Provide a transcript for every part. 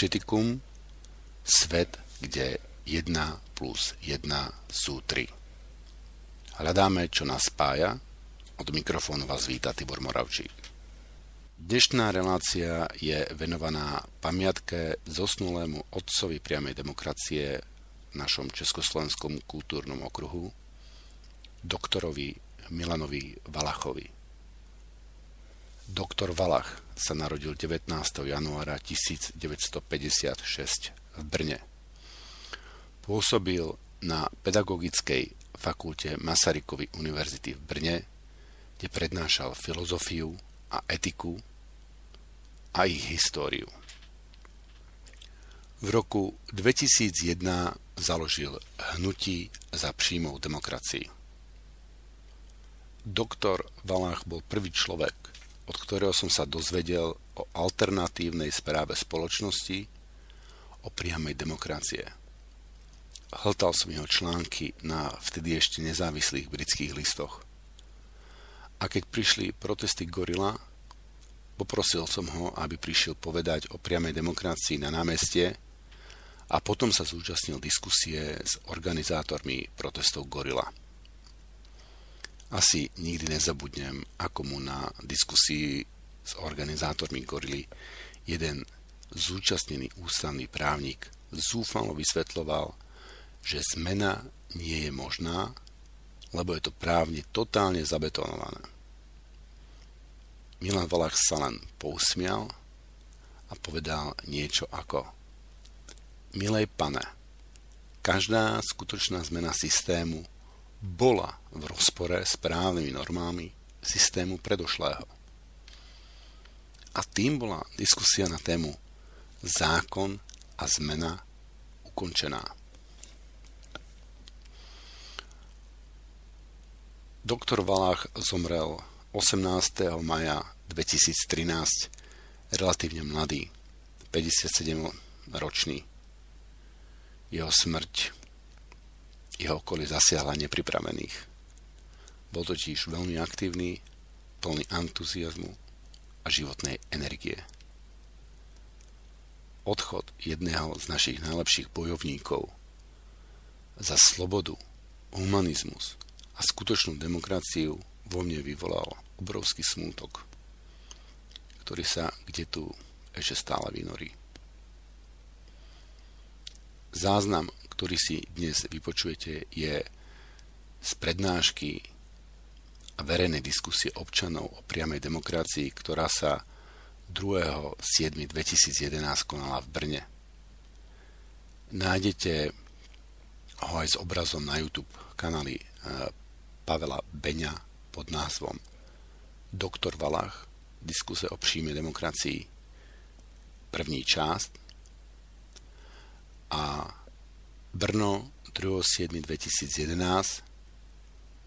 Počúvate Synergeticum, svet, kde 1 plus 1 sú 3. Hľadáme, čo nás spája. Od mikrofónu vás víta Tibor Moravčík. Dnešná relácia je venovaná pamiatke zosnulému otcovi priamej demokracie v našom československom kultúrnom okruhu, doktorovi Milanovi Valachovi. Doktor Valach sa narodil 19. januára 1956 v Brne. Pôsobil na Pedagogickej fakulte Masarykovy univerzity v Brne, kde prednášal filozofiu a etiku a ich históriu. V roku 2001 založil Hnutí za príjmov demokracii. Doktor Valach bol prvý človek, od ktorého som sa dozvedel o alternatívnej správe spoločnosti, o priamej demokracie. Hltal som jeho články na vtedy ešte nezávislých britských listoch. A keď prišli protesty Gorila, poprosil som ho, aby prišiel povedať o priamej demokracii na námestie a potom sa zúčastnil diskusie s organizátormi protestov Gorila. Asi nikdy nezabudnem, ako mu na diskusii s organizátormi Gorily jeden zúčastnený ústavný právnik zúfalo vysvetloval, že zmena nie je možná, lebo je to právne totálne zabetonované. Milan Valach sa len pousmial a povedal niečo ako Milej pane, každá skutočná zmena systému bola v rozpore s právnymi normami systému predošlého. A tým bola diskusia na tému zákon a zmena ukončená. Doktor Valách zomrel 18. maja 2013, relatívne mladý, 57 ročný. Jeho smrť jeho okolie zasiahla nepripravených. Bol totiž veľmi aktívny, plný entuziasmu a životnej energie. Odchod jedného z našich najlepších bojovníkov za slobodu, humanizmus a skutočnú demokraciu vo mne vyvolal obrovský smútok, ktorý sa kde tu ešte stále vynorí. Záznam ktorý si dnes vypočujete, je z prednášky a verejnej diskusie občanov o priamej demokracii, ktorá sa 2.7.2011 konala v Brne. Nájdete ho aj s obrazom na YouTube kanály eh, Pavela Beňa pod názvom Doktor Valach, diskuse o přímé demokracii, první část a Brno 2.7.2011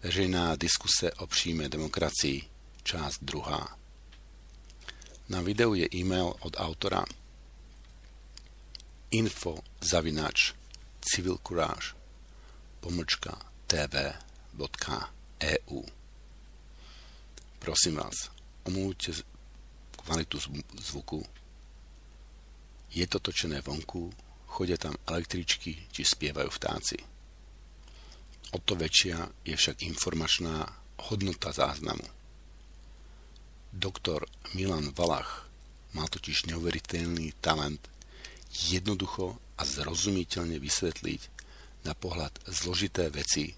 Veřejná diskuse o přímé demokracii část druhá. Na videu je e-mail od autora info zavinač civilcourage pomlčka tv.eu Prosím vás, omluvte kvalitu zvuku. Je to točené vonku chodia tam električky či spievajú vtáci. O to väčšia je však informačná hodnota záznamu. Doktor Milan Valach mal totiž neuveriteľný talent jednoducho a zrozumiteľne vysvetliť na pohľad zložité veci,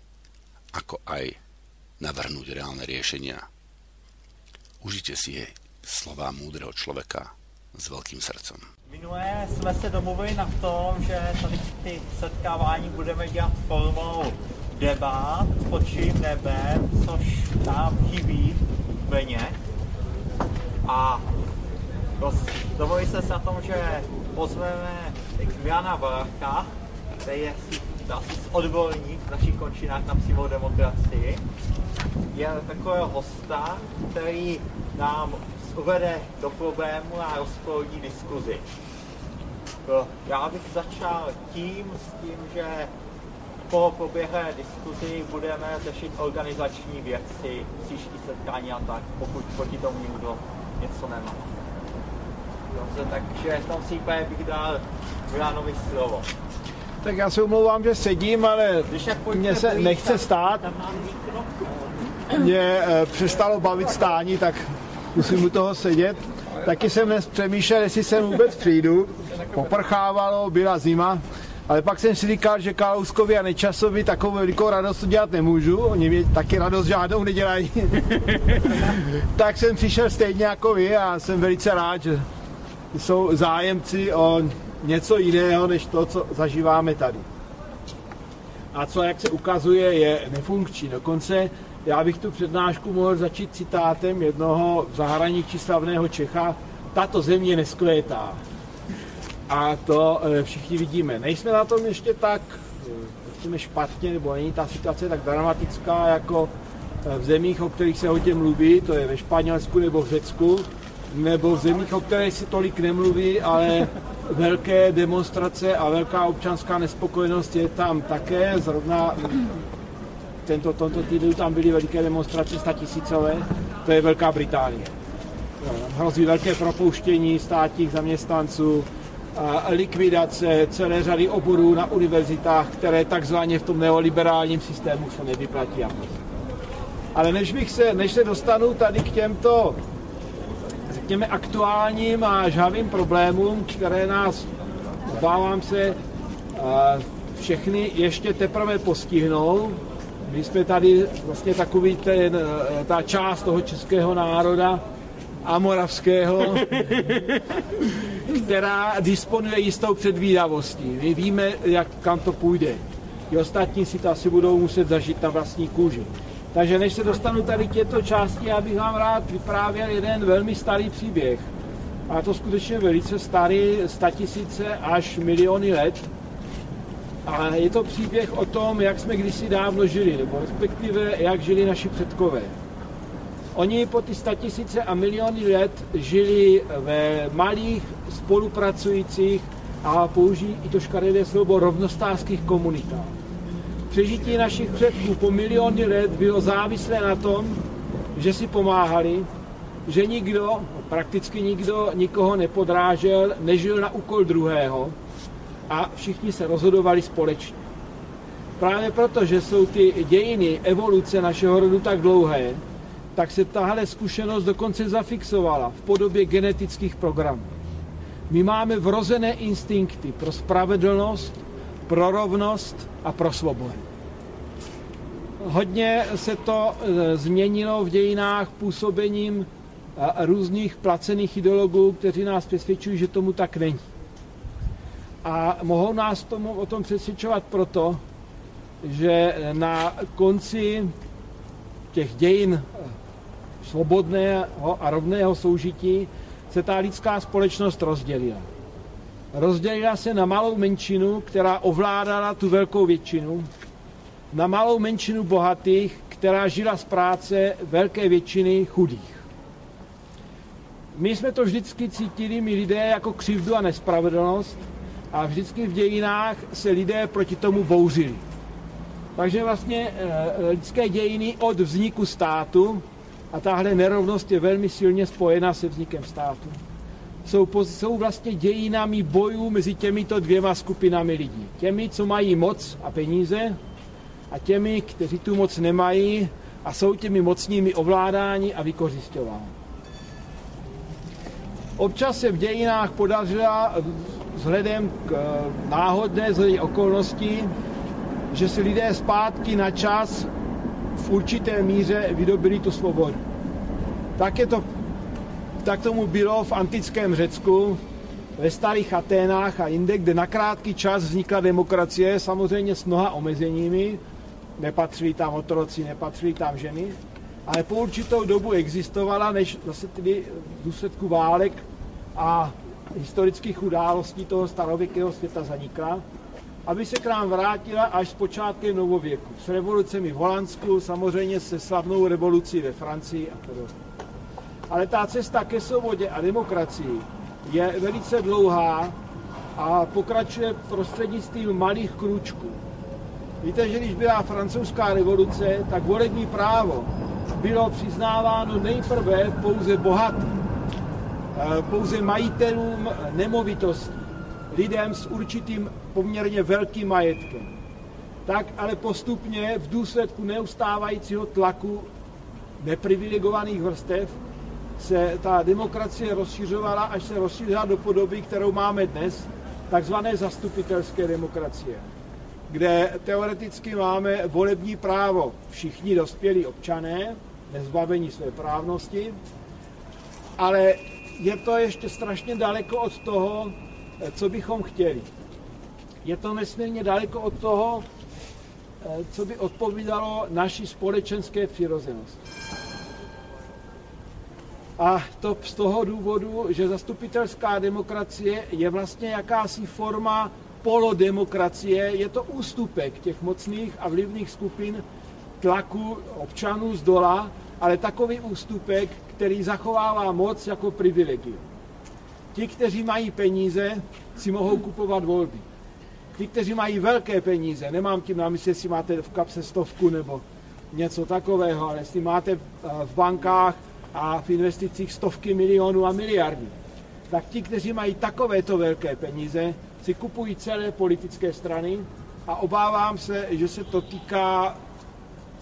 ako aj navrhnúť reálne riešenia. Užite si jej slova múdreho človeka s velkým srdcem. Minulé jsme se domluvili na tom, že tady ty setkávání budeme dělat formou debat pod čím nebem, což nám chybí Brně. A dovolili se na tom, že pozveme Jana Valacha, který je asi odborník v našich končinách na přímou demokracii. Je takového hosta, který nám uvede do problému a rozproudí diskuzi. Já bych začal tím, s tím, že po proběhlé diskuzi budeme řešit organizační věci, příští setkání a tak, pokud proti tomu někdo něco nemá. Dobře, takže v tom případě bych dal Milanovi slovo. Tak já se omlouvám, že sedím, ale mně se nechce stát. Mě e, přestalo bavit stání, tak musím u toho sedět. Taky jsem dnes přemýšlel, jestli jsem vůbec přijdu. Poprchávalo, byla zima, ale pak jsem si říkal, že Kalouskovi a Nečasovi takovou velikou radost udělat nemůžu, oni mi taky radost žádnou nedělají. tak jsem přišel stejně jako vy a jsem velice rád, že jsou zájemci o něco jiného, než to, co zažíváme tady. A co, jak se ukazuje, je nefunkční. Dokonce já bych tu přednášku mohl začít citátem jednoho zahraničí slavného Čecha. Tato země nesklétá. A to eh, všichni vidíme. Nejsme na tom ještě tak řekněme, špatně, nebo není ta situace tak dramatická, jako eh, v zemích, o kterých se hodně mluví, to je ve Španělsku nebo v Řecku, nebo v zemích, o kterých si tolik nemluví, ale velké demonstrace a velká občanská nespokojenost je tam také. Zrovna tento, tento týden tam byly veliké demonstrace, statisícové, to je Velká Británie. Hrozí velké propouštění státních zaměstnanců, likvidace celé řady oborů na univerzitách, které takzvaně v tom neoliberálním systému se nevyplatí. Ale než, bych se, než se dostanu tady k těmto řekněme, aktuálním a žhavým problémům, které nás, obávám se, všechny ještě teprve postihnou. My jsme tady vlastně takový ten, ta část toho českého národa a moravského, která disponuje jistou předvídavostí. My víme, jak kam to půjde. Ti ostatní si to asi budou muset zažít na vlastní kůži. Takže než se dostanu tady k této části, já bych vám rád vyprávěl jeden velmi starý příběh. A to skutečně velice starý, statisíce až miliony let. A je to příběh o tom, jak jsme kdysi dávno žili, nebo respektive jak žili naši předkové. Oni po ty statisíce a miliony let žili ve malých spolupracujících a použijí i to škaredé slovo rovnostářských komunitách. Přežití našich předků po miliony let bylo závislé na tom, že si pomáhali, že nikdo, prakticky nikdo, nikoho nepodrážel, nežil na úkol druhého a všichni se rozhodovali společně. Právě proto, že jsou ty dějiny evoluce našeho rodu tak dlouhé, tak se tahle zkušenost dokonce zafixovala v podobě genetických programů. My máme vrozené instinkty pro spravedlnost, pro rovnost a pro svobodu. Hodně se to e, změnilo v dějinách působením e, různých placených ideologů, kteří nás přesvědčují, že tomu tak není. A mohou nás tomu o tom přesvědčovat proto, že na konci těch dějin svobodného a rovného soužití se ta lidská společnost rozdělila. Rozdělila se na malou menšinu, která ovládala tu velkou většinu, na malou menšinu bohatých, která žila z práce velké většiny chudých. My jsme to vždycky cítili, my lidé, jako křivdu a nespravedlnost a vždycky v dějinách se lidé proti tomu bouřili. Takže vlastně eh, lidské dějiny od vzniku státu a tahle nerovnost je velmi silně spojená se vznikem státu. Jsou, jsou vlastně dějinami bojů mezi těmito dvěma skupinami lidí. Těmi, co mají moc a peníze a těmi, kteří tu moc nemají a jsou těmi mocnými ovládáni a vykořišťováni. Občas se v dějinách podařila vzhledem k eh, náhodné zlé okolnosti, že si lidé zpátky na čas v určité míře vydobili tu svobodu. Tak, je to, tak tomu bylo v antickém Řecku, ve starých Aténách a jinde, kde na krátký čas vznikla demokracie, samozřejmě s mnoha omezeními, nepatřili tam otroci, nepatřili tam ženy, ale po určitou dobu existovala, než zase tedy v důsledku válek a historických událostí toho starověkého světa zanikla aby se k nám vrátila až s počátkem novověku. S revolucemi v Holandsku, samozřejmě se slavnou revolucí ve Francii a podobně. Ale ta cesta ke svobodě a demokracii je velice dlouhá a pokračuje prostřednictvím malých kručků. Víte, že když byla francouzská revoluce, tak volební právo bylo přiznáváno nejprve pouze bohatým. Pouze majitelům nemovitostí, lidem s určitým poměrně velkým majetkem. Tak ale postupně v důsledku neustávajícího tlaku neprivilegovaných vrstev se ta demokracie rozšiřovala, až se rozšířila do podoby, kterou máme dnes, takzvané zastupitelské demokracie, kde teoreticky máme volební právo všichni dospělí občané, nezbavení své právnosti, ale je to ještě strašně daleko od toho, co bychom chtěli. Je to nesmírně daleko od toho, co by odpovídalo naší společenské přirozenosti. A to z toho důvodu, že zastupitelská demokracie je vlastně jakási forma polodemokracie, je to ústupek těch mocných a vlivných skupin tlaku občanů z dola, ale takový ústupek, který zachovává moc jako privilegium. Ti, kteří mají peníze, si mohou kupovat volby. Ti, kteří mají velké peníze, nemám tím na mysli, jestli máte v kapse stovku nebo něco takového, ale jestli máte v bankách a v investicích stovky milionů a miliardy, tak ti, kteří mají takovéto velké peníze, si kupují celé politické strany a obávám se, že se to týká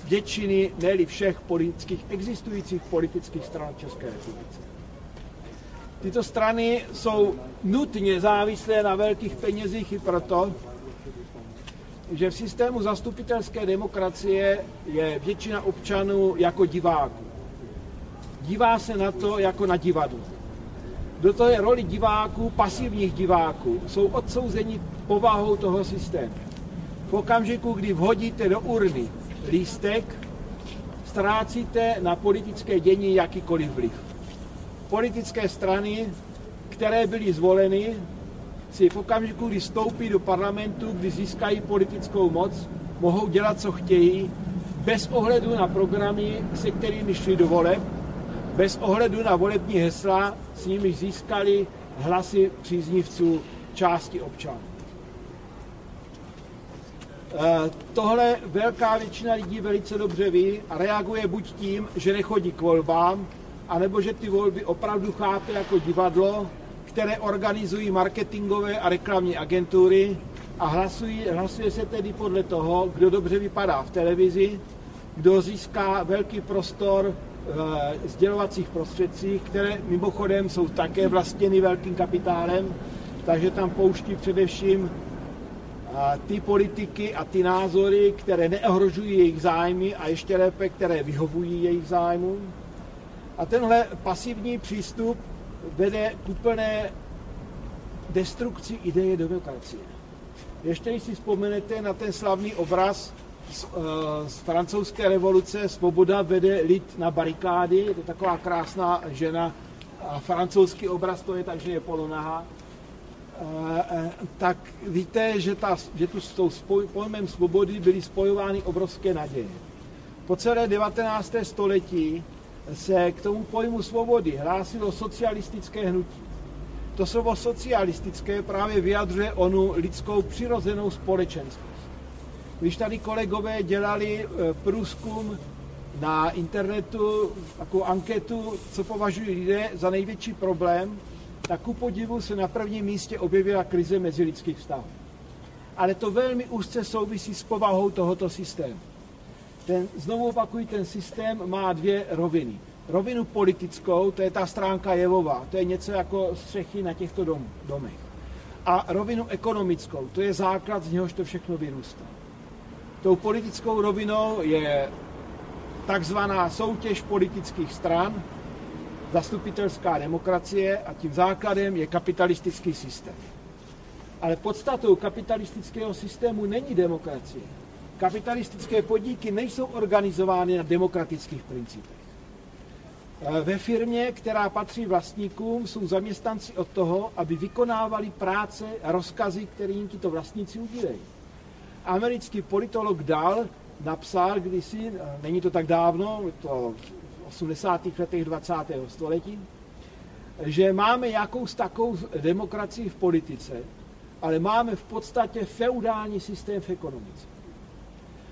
většiny, ne všech politických, existujících politických stran v České republice. Tyto strany jsou nutně závislé na velkých penězích i proto, že v systému zastupitelské demokracie je většina občanů jako diváků. Dívá se na to jako na divadlo. Do toho je roli diváků, pasivních diváků, jsou odsouzeni povahou toho systému. V okamžiku, kdy vhodíte do urny lístek, ztrácíte na politické dění jakýkoliv vliv. Politické strany, které byly zvoleny, si v okamžiku, kdy vstoupí do parlamentu, kdy získají politickou moc, mohou dělat, co chtějí, bez ohledu na programy, se kterými šli do voleb, bez ohledu na volební hesla, s nimi získali hlasy příznivců části občanů. Eh, tohle velká většina lidí velice dobře ví a reaguje buď tím, že nechodí k volbám, anebo že ty volby opravdu chápe jako divadlo, které organizují marketingové a reklamní agentury a hlasují, hlasuje se tedy podle toho, kdo dobře vypadá v televizi, kdo získá velký prostor v eh, sdělovacích prostředcích, které mimochodem jsou také vlastněny velkým kapitálem, takže tam pouští především ty politiky a ty názory, které neohrožují jejich zájmy a ještě lépe, které vyhovují jejich zájmům. A tenhle pasivní přístup vede k úplné destrukci ideje demokracie. Ještě když si vzpomenete na ten slavný obraz z, uh, z francouzské revoluce Svoboda vede lid na barikády, je to taková krásná žena a francouzský obraz to je tak, že je polonaha Eh, eh, tak víte, že, ta, že tu s tou spoj, pojmem svobody byly spojovány obrovské naděje. Po celé 19. století se k tomu pojmu svobody hlásilo socialistické hnutí. To slovo socialistické právě vyjadřuje onu lidskou přirozenou společenskost. Když tady kolegové dělali eh, průzkum na internetu, takovou anketu, co považují lidé za největší problém, tak ku podivu se na prvním místě objevila krize mezilidských vztahů. Ale to velmi úzce souvisí s povahou tohoto systému. Ten, znovu opakuju, ten systém má dvě roviny. Rovinu politickou, to je ta stránka jevová, to je něco jako střechy na těchto dom, domech. A rovinu ekonomickou, to je základ, z něhož to všechno vyrůstá. Tou politickou rovinou je takzvaná soutěž politických stran, zastupitelská demokracie a tím základem je kapitalistický systém. Ale podstatou kapitalistického systému není demokracie. Kapitalistické podniky nejsou organizovány na demokratických principech. E, ve firmě, která patří vlastníkům, jsou zaměstnanci od toho, aby vykonávali práce a rozkazy, které jim tito vlastníci udílejí. Americký politolog Dahl napsal kdysi, e, není to tak dávno, to 80. letech 20. století, že máme jakous takovou demokracii v politice, ale máme v podstatě feudální systém v ekonomice.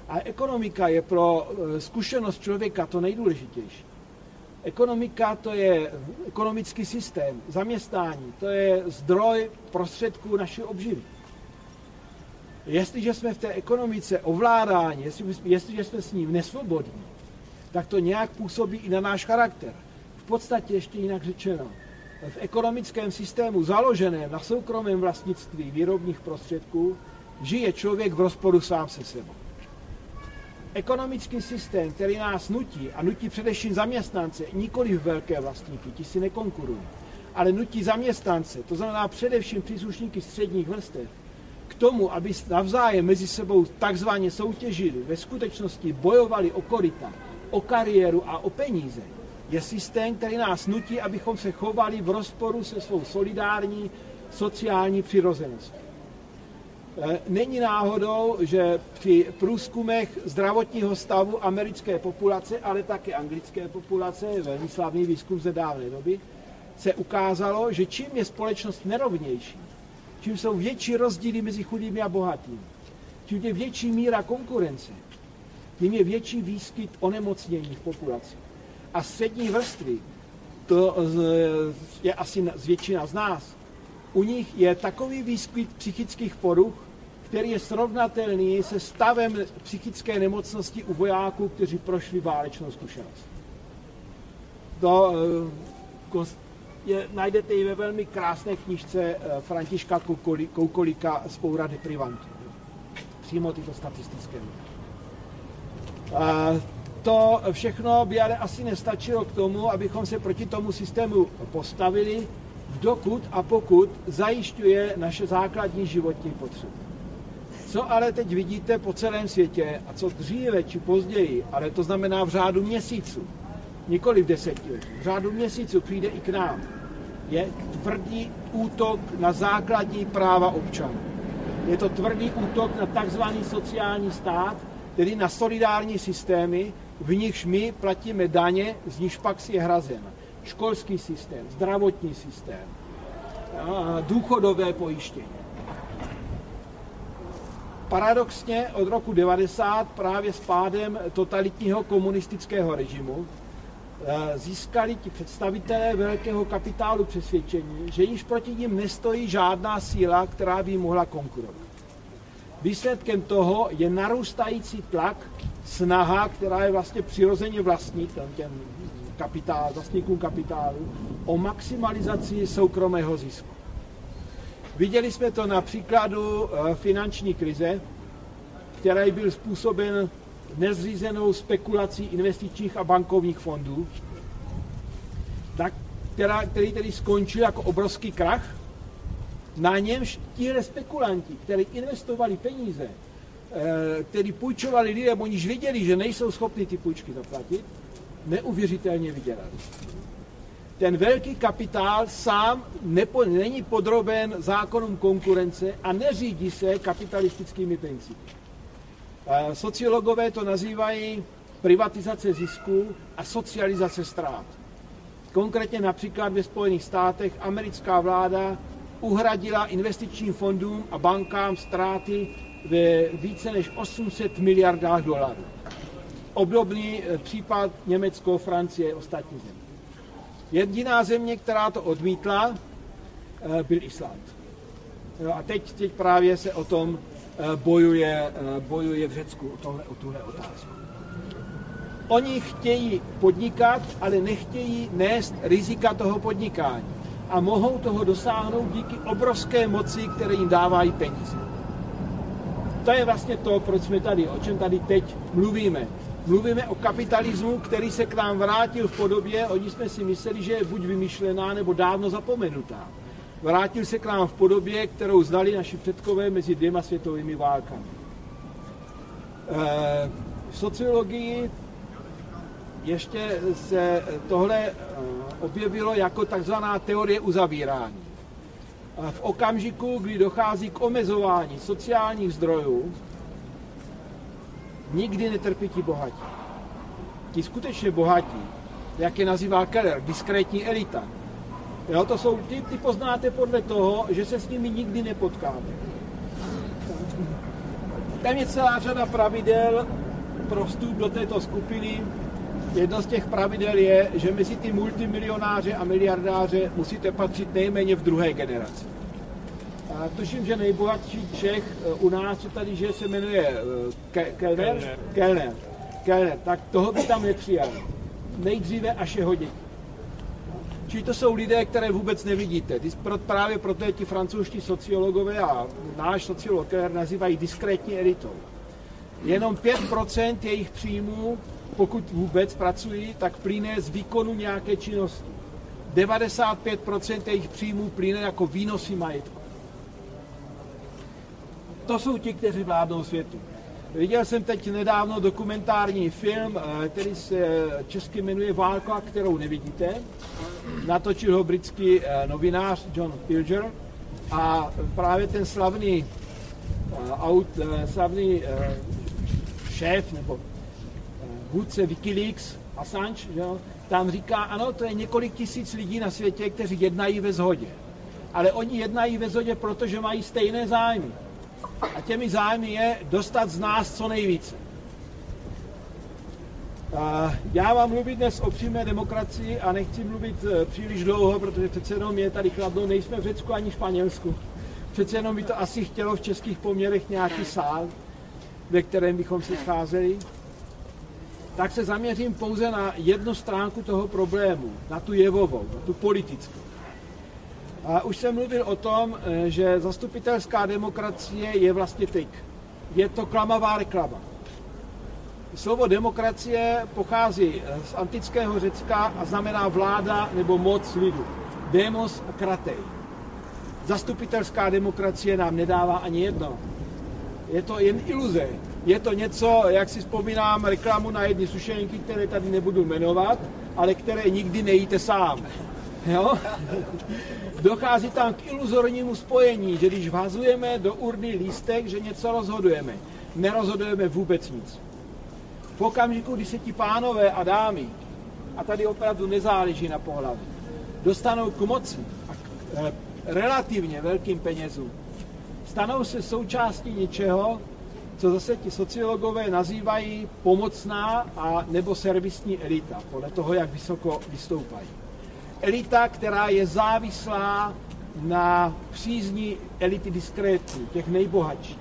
A ekonomika je pro eh, zkušenost člověka to nejdůležitější. Ekonomika to je ekonomický systém, zaměstnání, to je zdroj prostředků naší obživy. Jestliže jsme v té ekonomice ovládáni, jestli, jestliže jsme s ním nesvobodní, tak to nějak působí i na náš charakter. V podstatě ještě jinak řečeno, v ekonomickém systému založeném na soukromém vlastnictví výrobních prostředků žije člověk v rozporu sám se sebou. Ekonomický systém, který nás nutí, a nutí především zaměstnance, nikoli velké vlastníky, ti si nekonkurují, ale nutí zaměstnance, to znamená především příslušníky středních vrstev, k tomu, aby navzájem mezi sebou takzvaně soutěžili, ve skutečnosti bojovali o korita, o kariéru a o peníze, je systém, který nás nutí, abychom se chovali v rozporu se svou solidární sociální přirozeností. E, není náhodou, že při průzkumech zdravotního stavu americké populace, ale také anglické populace, velmi slavný výzkum ze dávné doby, se ukázalo, že čím je společnost nerovnější, čím jsou větší rozdíly mezi chudými a bohatými, čím je větší míra konkurence, tím je větší výskyt onemocnění v populaci. A střední vrstvy, to je asi z většina z nás, u nich je takový výskyt psychických poruch, který je srovnatelný se stavem psychické nemocnosti u vojáků, kteří prošli válečnou zkušenost. To eh, je, najdete i ve velmi krásné knižce eh, Františka Koukolika z Poura deprivantů. Přímo tyto statistické. A to všechno by ale asi nestačilo k tomu, abychom se proti tomu systému postavili, dokud a pokud zajišťuje naše základní životní potřeby. Co ale teď vidíte po celém světě a co dříve či později, ale to znamená v řádu měsíců, nikoli v desetiletí, v řádu měsíců přijde i k nám, je tvrdý útok na základní práva občanů. Je to tvrdý útok na takzvaný sociální stát, tedy na solidární systémy, v nichž my platíme daně, z nichž pak si je hrazen. Školský systém, zdravotní systém, důchodové pojištění. Paradoxně od roku 90 právě s pádem totalitního komunistického režimu eh, získali ti představitelé velkého kapitálu přesvědčení, že již proti ním nestojí žádná síla, která by mohla konkurovat. Výsledkem toho je narůstající tlak, snaha, která je vlastně přirozeně vlastní těm kapitál, vlastníkům kapitálu, o maximalizaci soukromého zisku. Viděli jsme to na příkladu eh, finanční krize, který byl způsoben nezřízenou spekulací investičních a bankovních fondů, tak, která, který tedy skončil jako obrovský krach, na němž ti spekulanti, kteří investovali peníze, eh, kteří půjčovali lidem, oni věděli, že nejsou schopni ty půjčky zaplatit, neuvěřitelně vydělali ten velký kapitál sám nepo, není podroben zákonům konkurence a neřídí se kapitalistickými principy. Sociologové to nazývají privatizace zisků a socializace ztrát. Konkrétně například ve Spojených státech americká vláda uhradila investičním fondům a bankám ztráty ve více než 800 miliardách dolarů. Obdobný eh, případ Německo, Francie, ostatní země. Jediná země, která to odmítla, eh, byl Island. a teď, teď právě se o tom eh, bojuje, bojuje v Řecku, o, tohle, o tuhle otázku. Oni chtějí podnikat, ale nechtějí nést rizika toho podnikání. A mohou toho dosáhnout díky obrovské moci, které jim dávají peníze. To je vlastně to, proč jsme tady, o čem tady teď mluvíme mluvíme o kapitalismu, který se k nám vrátil v podobě, oni jsme si mysleli, že je buď vymyšlená, nebo dávno zapomenutá. Vrátil se k nám v podobě, kterou znali naši předkové mezi dvěma světovými válkami. Eh, v sociologii ještě se tohle eh, objevilo jako takzvaná teorie uzavírání. V okamžiku, kdy dochází k omezování sociálních zdrojů, nikdy netrpí ti bohatí. Ti skutečně bohatí, jak je nazývá Keller, diskrétní elita. Jo, to jsou, ty, ty poznáte podle toho, že se s nimi nikdy nepotkáte. Tam je celá řada pravidel pro vstup do této skupiny. Jedno z těch pravidel je, že mezi ty multimilionáře a miliardáře musíte patřit nejméně v druhé generaci. A tuším, že nejbohatší Čech eh, u nás, co tady že se jmenuje eh, Kellner? Kellner. Kellner. Tak toho by tam nepřijal. Nejdříve až jeho děti. Čili to jsou lidé, které vůbec nevidíte. Právě proto je ti francouzští sociologové a náš sociolog Keller nazývají diskrétní elitou. Jenom 5% jejich příjmů, pokud vůbec pracují, tak plyne z výkonu nějaké činnosti. 95% jejich příjmů plyne jako výnosy majetku. To jsou ti, kteří vládnou světu. Viděl jsem teď nedávno dokumentární film, eh, který se česky jmenuje Válka, kterou nevidíte. Natočil ho britský eh, novinář John Pilger a právě ten slavný, aut, eh, slavný šéf nebo vůdce Wikileaks, Assange, že tam říká, ano, to je několik tisíc lidí na světě, kteří jednají ve shodě. Ale oni jednají ve shodě, protože mají stejné zájmy. A těmi zájmy je dostat z nás co nejvíce. A já vám mluvit dnes o přímé demokracii a nechci mluvit eh, příliš dlouho, protože přece jenom je tady kladno, nejsme v Řecku ani Španělsku. Přece jenom by to asi chtělo v českých poměrech nějaký sál, ve kterém bychom se scházeli. Tak se zaměřím pouze na jednu stránku toho problému, na tu jevovou, na tu politickou. A už jsem mluvil o tom, eh, že zastupitelská demokracie je vlastně tyk. Je to klamavá reklama. Slovo demokracie pochází eh, z antického Řecka a znamená vláda nebo moc lidu. Demos a kratej. Zastupitelská demokracie nám nedává ani jedno. Je to jen iluze. Je to něco, jak si vzpomínám, reklamu na jedny sušenky, které tady nebudu jmenovat, ale které nikdy nejíte sám. Jo? Dochází tam k iluzornímu spojení, že když vhazujeme do urny lístek, že něco rozhodujeme. Nerozhodujeme vůbec nic. V okamžiku, kdy se ti pánové a dámy, a tady opravdu nezáleží na pohlaví, dostanou k moci a k e, relativně velkým penězům, stanou se součástí něčeho, co zase ti sociologové nazývají pomocná a nebo servisní elita, podle toho, jak vysoko vystoupají elita, která je závislá na přízní elity diskrétní, těch nejbohatších.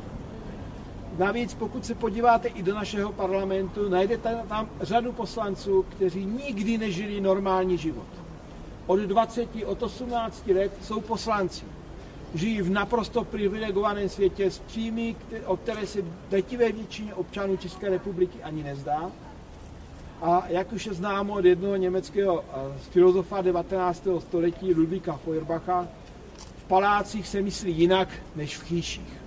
Navíc, pokud se podíváte i do našeho parlamentu, najdete tam řadu poslanců, kteří nikdy nežili normální život. Od 20, od 18 let jsou poslanci. Žijí v naprosto privilegovaném světě s příjmy, o které se drtivé většině občanů České republiky ani nezdá a jak už je známo od jednoho německého eh, filozofa 19. století Ludvíka Feuerbacha, v palácích se myslí jinak než v chýších.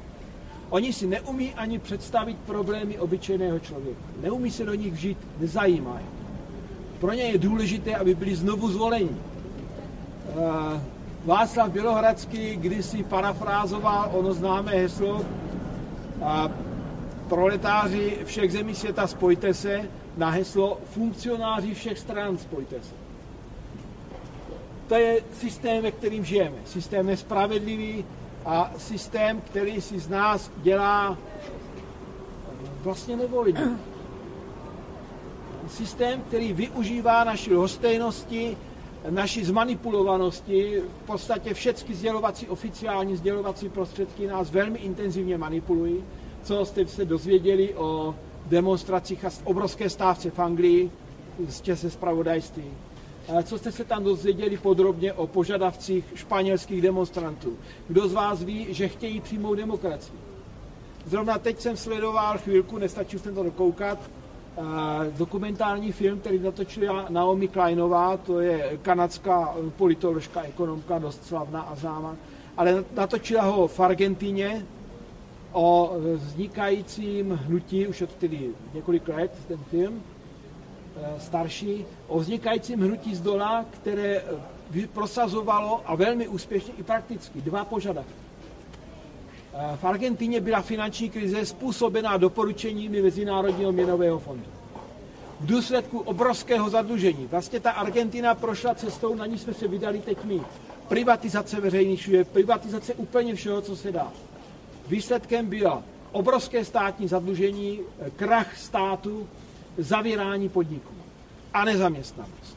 Oni si neumí ani představit problémy obyčejného člověka. Neumí se do nich vžít, nezajímají. Pro ně je důležité, aby byli znovu zvoleni. Václav Bělohradský kdysi parafrázoval ono známé heslo proletáři všech zemí světa spojte se, na heslo funkcionáři všech stran spojte se. To je systém, ve kterým žijeme. Systém nespravedlivý a systém, který si z nás dělá vlastně nevolí. Systém, který využívá naši hostejnosti, naši zmanipulovanosti, v podstatě všechny sdělovací, oficiální sdělovací prostředky nás velmi intenzivně manipulují, co jste se dozvěděli o demonstracích a obrovské stávce v Anglii, jistě se zpravodajství. Co jste se tam dozvěděli podrobně o požadavcích španělských demonstrantů? Kdo z vás ví, že chtějí přijmout demokracii? Zrovna teď jsem sledoval chvilku, nestačil jsem to dokoukat, dokumentární film, který natočila Naomi Kleinová, to je kanadská politoložka, ekonomka, dost slavná a známá, ale natočila ho v Argentině, o vznikajícím hnutí, už od tedy několik let, ten film, eh, starší, o vznikajícím hnutí z dola, které eh, prosazovalo a velmi úspěšně i prakticky dva požadavky. Eh, v Argentině byla finanční krize způsobená doporučeními Mezinárodního měnového fondu. V důsledku obrovského zadlužení. Vlastně ta Argentina prošla cestou, na ní jsme se vydali teď my. Privatizace veřejných služeb, privatizace úplně všeho, co se dá. Výsledkem bylo obrovské státní zadlužení, krach státu, zavírání podniků. a nezaměstnanost.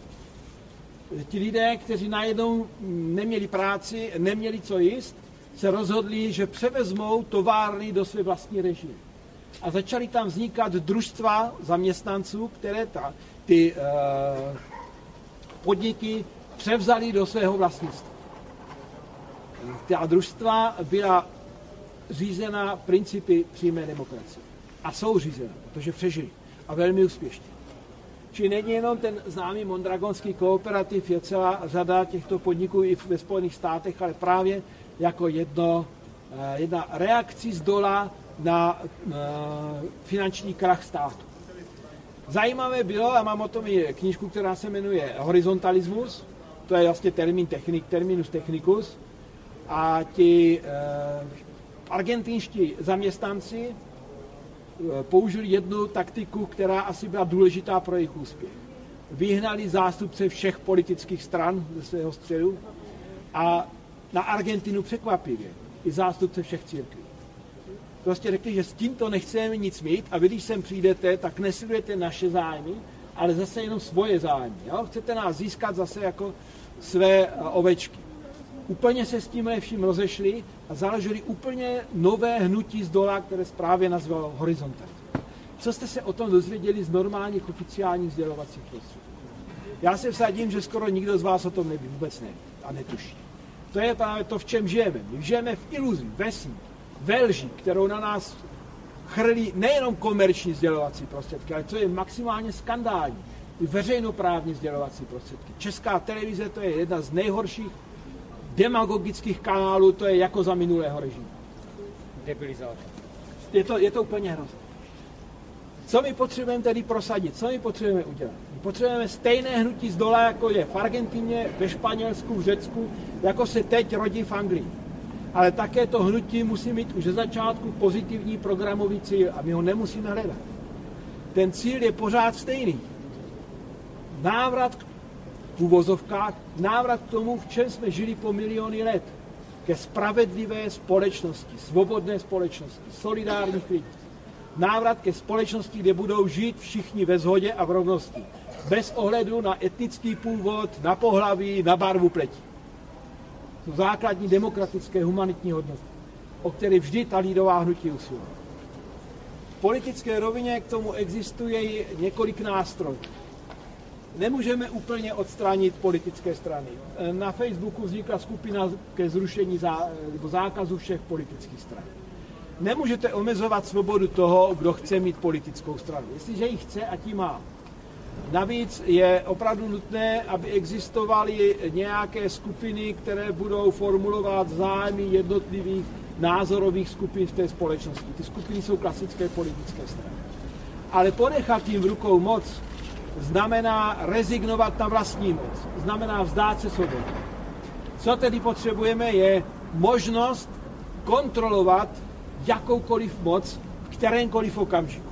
Ti lidé, kteří najednou neměli práci, neměli co jíst, se rozhodli, že převezmou továrny do své vlastní režie. A začaly tam vznikat družstva zaměstnanců, které ta, ty uh, podniky převzali do svého vlastnictva. Ta družstva byla řízena principy přímé demokracie. A jsou řízena, protože přežili. A velmi úspěšně. Či není jenom ten známý mondragonský kooperativ, je celá řada těchto podniků i ve Spojených státech, ale právě jako jedno, eh, jedna reakcí z dola na eh, finanční krach státu. Zajímavé bylo, a mám o tom i knížku, která se jmenuje Horizontalismus, to je vlastně termín technik, terminus technicus, a ti eh, argentinští zaměstnanci použili jednu taktiku, která asi byla důležitá pro jejich úspěch. Vyhnali zástupce všech politických stran ze svého středu a na Argentinu překvapivě i zástupce všech církví. Prostě řekli, že s tímto nechceme nic mít a vy, když sem přijdete, tak nesilujete naše zájmy, ale zase jenom svoje zájmy. Jo? Chcete nás získat zase jako své eh, ovečky. Úplně se s tím vším rozešli a založili úplně nové hnutí z dola, které právě nazvalo horizontalismus. Co jste se o tom dozvěděli z normálních oficiálních sdělovacích prostředků? Já se vsadím, že skoro nikdo z vás o tom neví, vůbec neví a netuší. To je právě to, v čem žijeme. My žijeme v iluzi, ve sní, ve lži, kterou na nás chrlí nejenom komerční sdělovací prostředky, ale co je maximálně skandální, i veřejnoprávní sdělovací prostředky. Česká televize to je jedna z nejhorších demagogických kanálů, to je jako za minulého režimu. Debilizace. Je to, je to úplně hrozné. Co my potřebujeme tedy prosadit? Co my potřebujeme udělat? Potřebujeme stejné hnutí z dola, jako je v Argentině, ve Španělsku, v Řecku, jako se teď rodí v Anglii. Ale také to hnutí musí mít už ze začátku pozitivní programový cíl a my ho nemusíme hledat. Ten cíl je pořád stejný. Návrat k v úvozovkách návrat k tomu, v čem jsme žili po miliony let. Ke spravedlivé společnosti, svobodné společnosti, solidárních lidí. Návrat ke společnosti, kde budou žít všichni ve shodě a v rovnosti. Bez ohledu na etnický původ, na pohlaví, na barvu pleti. To základní demokratické humanitní hodnoty, o které vždy ta lídová hnutí usiluje. V politické rovině k tomu existuje několik nástrojů nemůžeme úplně odstranit politické strany. Na Facebooku vznikla skupina ke zrušení zá, nebo zákazu všech politických stran. Nemůžete omezovat svobodu toho, kdo chce mít politickou stranu. Jestliže ji chce, a tím má. Navíc je opravdu nutné, aby existovaly nějaké skupiny, které budou formulovat zájmy jednotlivých názorových skupin v té společnosti. Ty skupiny jsou klasické politické strany. Ale ponechat jim v rukou moc znamená rezignovat na vlastní moc, znamená vzdát se svobody. Co tedy potřebujeme, je možnost kontrolovat jakoukoliv moc v kterémkoliv okamžiku.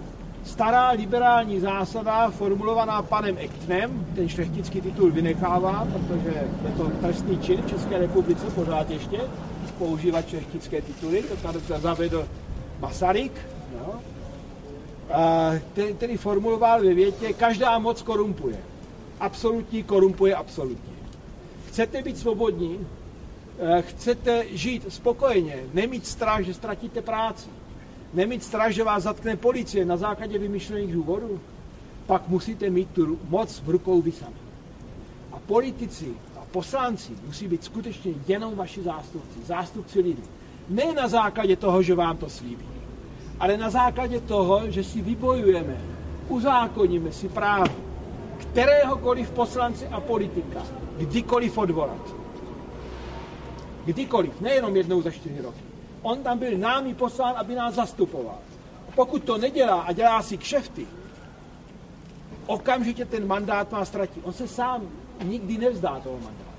Stará liberální zásada, formulovaná panem Ektnem, ten šlechtický titul vynechává, protože je to trestný čin v České republice pořád ještě, používat šlechtické tituly, to tady zavedl Masaryk, jo, který formuloval ve větě, každá moc korumpuje. Absolutní korumpuje absolutně. Chcete být svobodní, eh, chcete žít spokojeně, nemít strach, že ztratíte práci, nemít strach, že vás zatkne policie na základě vymyšlených důvodů, pak musíte mít tu moc v rukou vy sami. A politici a poslanci musí být skutečně jenom vaši zástupci, zástupci lidí. Ne na základě toho, že vám to slíbí ale na základě toho, že si vybojujeme, uzákoníme si právo kteréhokoliv poslance a politika kdykoliv odvolat. Kdykoliv, nejenom jednou za čtyři roky. On tam byl námi poslán, aby nás zastupoval. Pokud to nedělá a dělá si kšefty, okamžitě ten mandát má ztratit. On se sám nikdy nevzdá toho mandátu.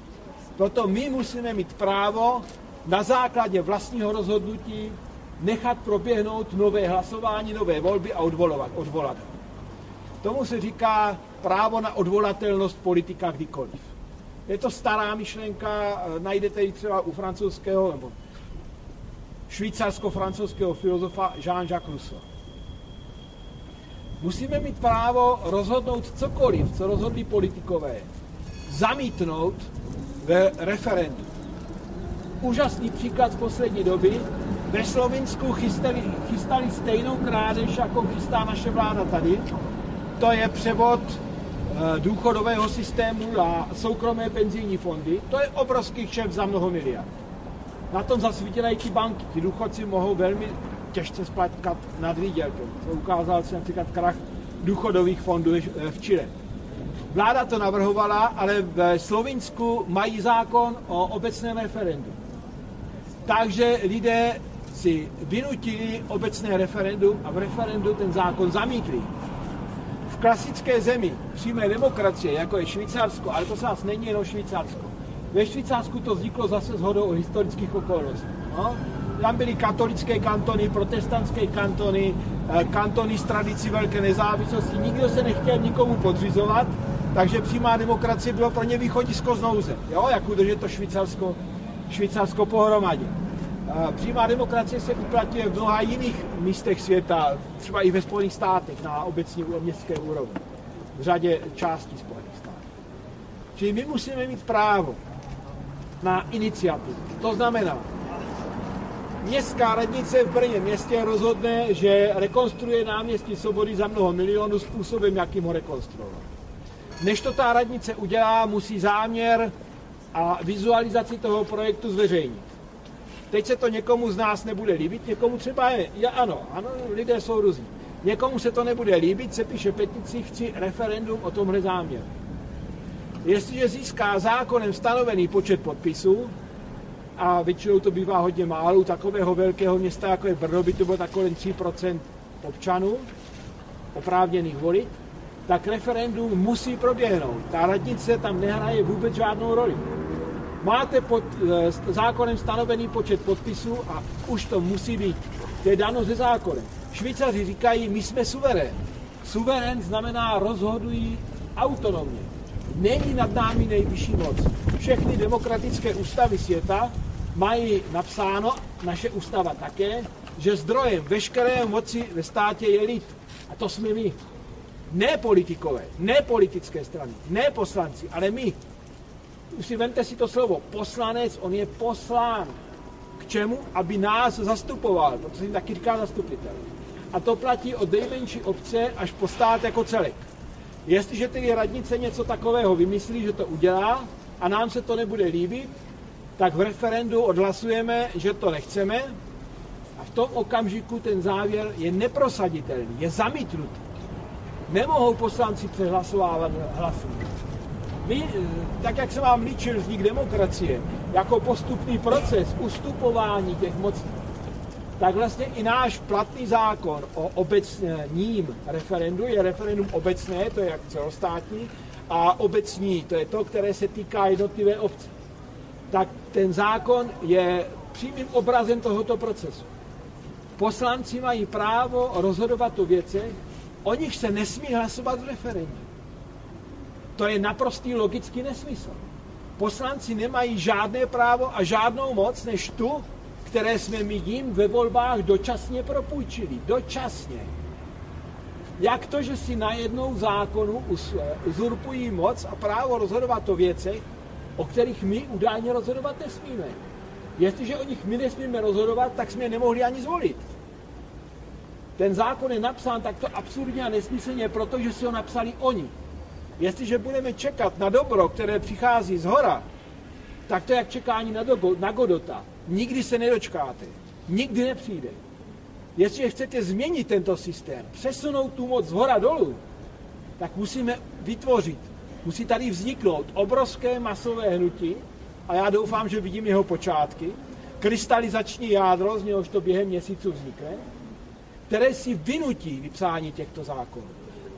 Proto my musíme mít právo na základě vlastního rozhodnutí nechat proběhnout nové hlasování, nové volby a odvolovat, odvolat. Tomu se říká právo na odvolatelnost politika kdykoliv. Je to stará myšlenka, najdete ji třeba u francouzského nebo švýcarsko-francouzského filozofa Jean-Jacques Rousseau. Musíme mít právo rozhodnout cokoliv, co rozhodli politikové, zamítnout ve referendu. Úžasný příklad z poslední doby. Ve Slovinsku chystali, chystali stejnou krádež, jako chystá naše vláda tady. To je převod eh, důchodového systému na soukromé penzijní fondy. To je obrovský kšef za mnoho miliard. Na tom zasvítělají ty banky. Ty důchodci mohou velmi těžce splatkat nad výdělkem. To ukázal se například krach důchodových fondů v Chile. Vláda to navrhovala, ale v Slovinsku mají zákon o obecném referendu. Takže lidé si vynutili obecné referendum a v referendu ten zákon zamítli. V klasické zemi přímé demokracie, jako je Švýcarsko, ale to se nás není jenom Švýcarsko. Ve Švýcarsku to vzniklo zase s hodou historických okolností. No? Tam byly katolické kantony, protestantské kantony, eh, kantony s tradicí velké nezávislosti. Nikdo se nechtěl nikomu podřizovat, takže přímá demokracie bylo pro ně východisko z nouze. Jo, jak udržet to Švýcarsko, Švýcarsko pohromadě. Eh, přímá demokracie se uplatňuje v mnoha jiných místech světa, třeba i ve Spojených státech na obecní městské úrovni, v řadě částí Spojených států. Čili my musíme mít právo na iniciativu. To znamená, Městská radnice v Brně městě rozhodne, že rekonstruuje náměstí Svobody za mnoho milionů způsobem, jakým ho rekonstruovat. Než to ta radnice udělá, musí záměr a vizualizaci toho projektu zveřejnit. Teď se to někomu z nás nebude líbit, někomu třeba je, ja, ano, ano, lidé jsou různí. Někomu se to nebude líbit, se píše petici, chci referendum o tomhle záměru. Jestliže získá zákonem stanovený počet podpisů, a většinou to bývá hodně málo, u takového velkého města, jako je Brno, by to bylo takové 3% občanů oprávněných volit, tak referendum musí proběhnout. Ta radnice tam nehraje vůbec žádnou roli. Máte pod e, zákonem stanovený počet podpisů a už to musí být. To je dano ze zákonem. Švýcaři říkají, my jsme suverén. Suverén znamená rozhodují autonomně. Není nad námi nejvyšší moc. Všechny demokratické ústavy světa mají napsáno, naše ústava také, že zdrojem veškeré moci ve státě je lid. A to jsme my. Ne politikové, ne politické strany, ne poslanci, ale my. Už si vemte si to slovo. Poslanec, on je poslán. K čemu? Aby nás zastupoval, protože jim taky říká zastupitel. A to platí od nejmenší obce až po stát jako celek. Jestliže tedy radnice něco takového vymyslí, že to udělá a nám se to nebude líbit, tak v referendu odhlasujeme, že to nechceme a v tom okamžiku ten závěr je neprosaditelný, je zamítnutý. Nemohou poslanci přehlasovávat hlasy. My, eh, tak jak se vám líčil vznik demokracie, jako postupný proces ustupování těch mocí, tak vlastně i náš platný zákon o obecním referendu je referendum obecné, to je jak celostátní, a obecní, to je to, které se týká jednotlivé obce tak ten zákon je přímým obrazem tohoto procesu. Poslanci mají právo rozhodovat o věcech, o nich se nesmí hlasovat v referendu. To je naprostý logický nesmysl. Poslanci nemají žádné právo a žádnou moc než tu, které jsme my jim ve volbách dočasně propůjčili. Dočasně. Jak to, že si najednou zákonu uzurpují moc a právo rozhodovat o věcech, o kterých my údajně rozhodovat nesmíme. Jestliže o nich my nesmíme rozhodovat, tak jsme je nemohli ani zvolit. Ten zákon je napsán takto absurdně a nesmyslně, protože si ho napsali oni. Jestliže budeme čekat na dobro, které přichází z hora, tak to je jak čekání na, dogo, na Godota. Nikdy se nedočkáte. Nikdy nepřijde. Jestliže chcete změnit tento systém, přesunout tu moc z hora dolů, tak musíme vytvořit musí tady vzniknout obrovské masové hnutí, a já doufám, že vidím jeho počátky, krystalizační jádro, z něhož to během měsíců vznikne, které si vynutí vypsání těchto zákonů.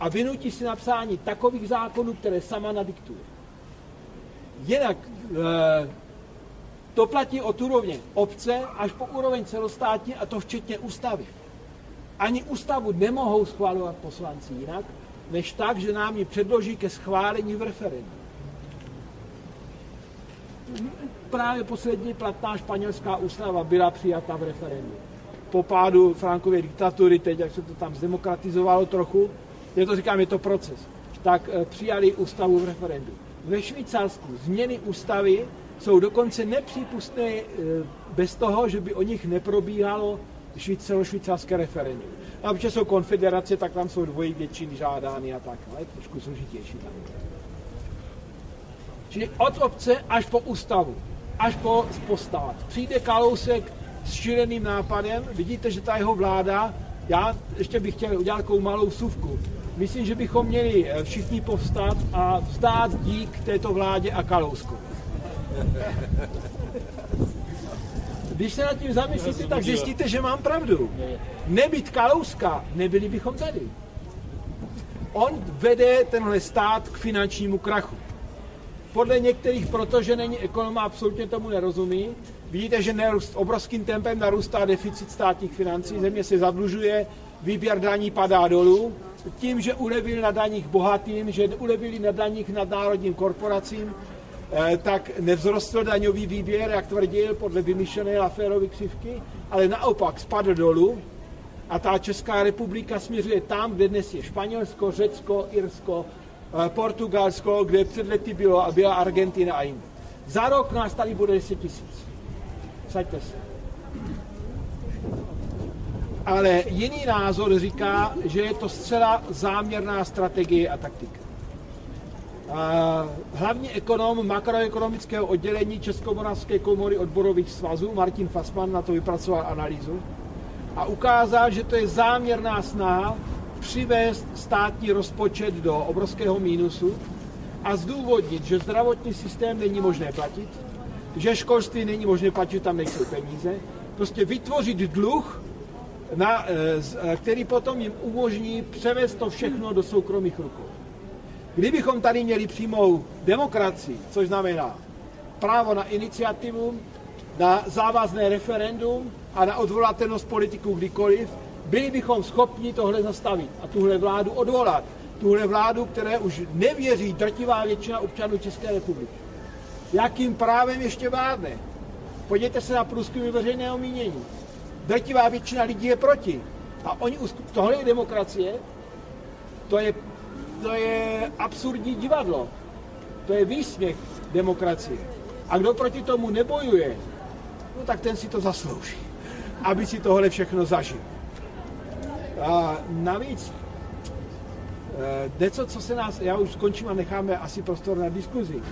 A vynutí si napsání takových zákonů, které sama nadiktuje. Jinak e, to platí od úrovně obce až po úroveň celostátní, a to včetně ústavy. Ani ústavu nemohou schvalovat poslanci jinak, než tak, že nám ji předloží ke schválení v referendu. Právě poslední platná španělská ústava byla přijata v referendu. Po pádu Frankově diktatury, teď jak se to tam zdemokratizovalo trochu, je to říkám, je to proces, tak eh, přijali ústavu v referendu. Ve Švýcarsku změny ústavy jsou dokonce nepřípustné eh, bez toho, že by o nich neprobíhalo celošvýcarské referendum. A protože jsou konfederace, tak tam jsou dvojí většiny žádány a tak, ale je trošku složitější tam. Čili od obce až po ústavu, až po, po stát. Přijde Kalousek s šíleným nápadem, vidíte, že ta jeho vláda, já ještě bych chtěl udělat takovou malou suvku. Myslím, že bychom měli eh, všichni povstat a vzdát dík této vládě a Kalousku. Když se nad tím zamyslíte, tak zjistíte, že mám pravdu. Nebyt Kalouska, nebyli bychom tady. On vede tenhle stát k finančnímu krachu. Podle některých, protože není ekonom, absolutně tomu nerozumí. Vidíte, že nerůst, obrovským tempem narůstá deficit státních financí, země se zadlužuje, výběr daní padá dolů, tím, že ulevili na daních bohatým, že ulevili na daních nadnárodním korporacím, tak nevzrostl daňový výběr, jak tvrdil, podle vymyšlené Laférovy křivky, ale naopak spadl dolů a ta Česká republika směřuje tam, kde dnes je Španělsko, Řecko, Irsko, eh, Portugalsko, kde před lety bylo a byla Argentina a jinde. Za rok nás tady bude 10 tisíc. Saďte se. Ale jiný názor říká, že je to zcela záměrná strategie a taktika. Hlavní ekonom makroekonomického oddělení Českomoravské komory odborových svazů Martin Fassmann na to vypracoval analýzu a ukázal, že to je záměrná snaha přivést státní rozpočet do obrovského mínusu a zdůvodnit, že zdravotní systém není možné platit, že školství není možné platit, tam nejsou peníze, prostě vytvořit dluh, na, eh, eh, který potom jim umožní převést to všechno do soukromých rukou. Kdybychom tady měli přímou demokracii, což znamená právo na iniciativu, na závazné referendum a na odvolatelnost politiků kdykoliv, byli bychom schopni tohle zastavit a tuhle vládu odvolat. Tuhle vládu, které už nevěří drtivá většina občanů České republiky. Jakým právem ještě vládne? Podívejte se na průzkumy veřejného mínění. Drtivá většina lidí je proti. A oni, tohle je demokracie, to je, to je absurdní divadlo. To je výsměch demokracie. A kdo proti tomu nebojuje, no tak ten si to zaslouží, aby si tohle všechno zažil. A navíc, eh, něco, co se nás, já už skončím a necháme asi prostor na diskuzi,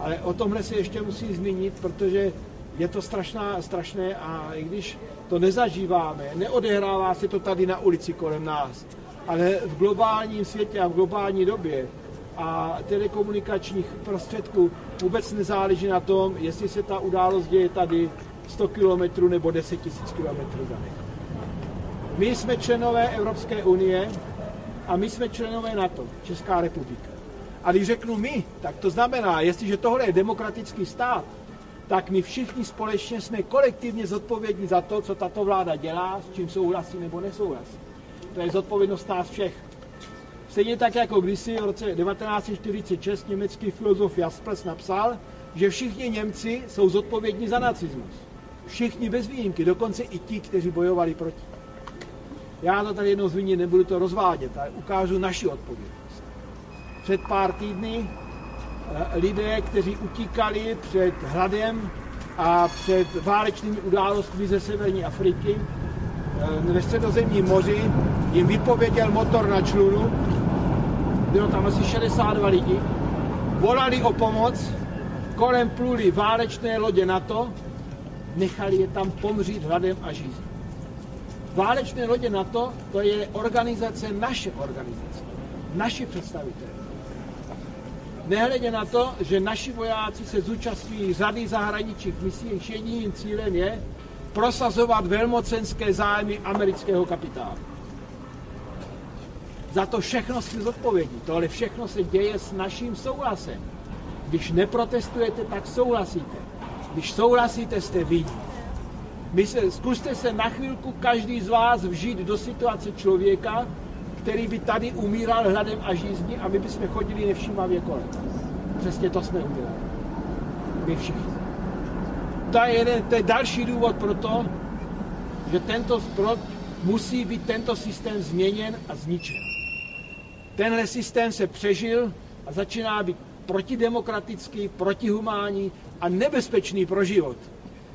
ale o tomhle se ještě musí zmínit, protože je to strašná, strašné a i když to nezažíváme, neodehrává se to tady na ulici kolem nás, ale v globálním světě a v globální době a telekomunikačních prostředků vůbec nezáleží na tom, jestli se ta událost děje tady 100 km nebo 10 000 km daleko. My jsme členové Evropské unie a my jsme členové NATO, Česká republika. A když řeknu my, tak to znamená, jestliže tohle je demokratický stát, tak my všichni společně jsme kolektivně zodpovědní za to, co tato vláda dělá, s čím souhlasí nebo nesouhlasí. To je zodpovědnost nás všech. Stejně tak jako kdysi v roce 1946 německý filozof Jaspers napsal, že všichni Němci jsou zodpovědní za nacismus. Všichni bez výjimky, dokonce i ti, kteří bojovali proti. Já to tady jednou zmínit, nebudu to rozvádět, ale ukážu naši odpovědnost. Před pár týdny eh, lidé, kteří utíkali před hladem a před válečnými událostmi ze severní Afriky, eh, ve středozemním moři jim vypověděl motor na člunu, bylo tam asi 62 lidí, volali o pomoc, kolem pluli válečné lodě NATO, nechali je tam pomřít hladem a žízní. Válečné lodě NATO, to je organizace, naše organizace, naši představitelé. Nehledě na to, že naši vojáci se zúčastňují řady zahraničních misí, jejich jediným cílem je prosazovat velmocenské zájmy amerického kapitálu. Za to všechno jsme zodpovědní. Tohle všechno se děje s naším souhlasem. Když neprotestujete, tak souhlasíte. Když souhlasíte, jste vidí. My se, zkuste se na chvilku každý z vás vžít do situace člověka, který by tady umíral hladem a žízní a my bychom chodili nevšímavě kolem. Přesně to jsme udělali. My všichni. To je, jeden, to je další důvod pro to, že tento pro, musí být tento systém změněn a zničen. Tenhle systém se přežil a začíná být protidemokratický, protihumánní a nebezpečný pro život.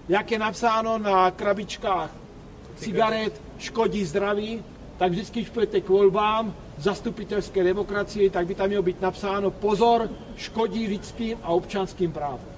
Jak je napsáno na krabičkách cigaret, škodí zdraví, tak vždycky, když půjdete k volbám zastupitelské demokracie, tak by tam mělo být napsáno pozor, škodí lidským a občanským právům.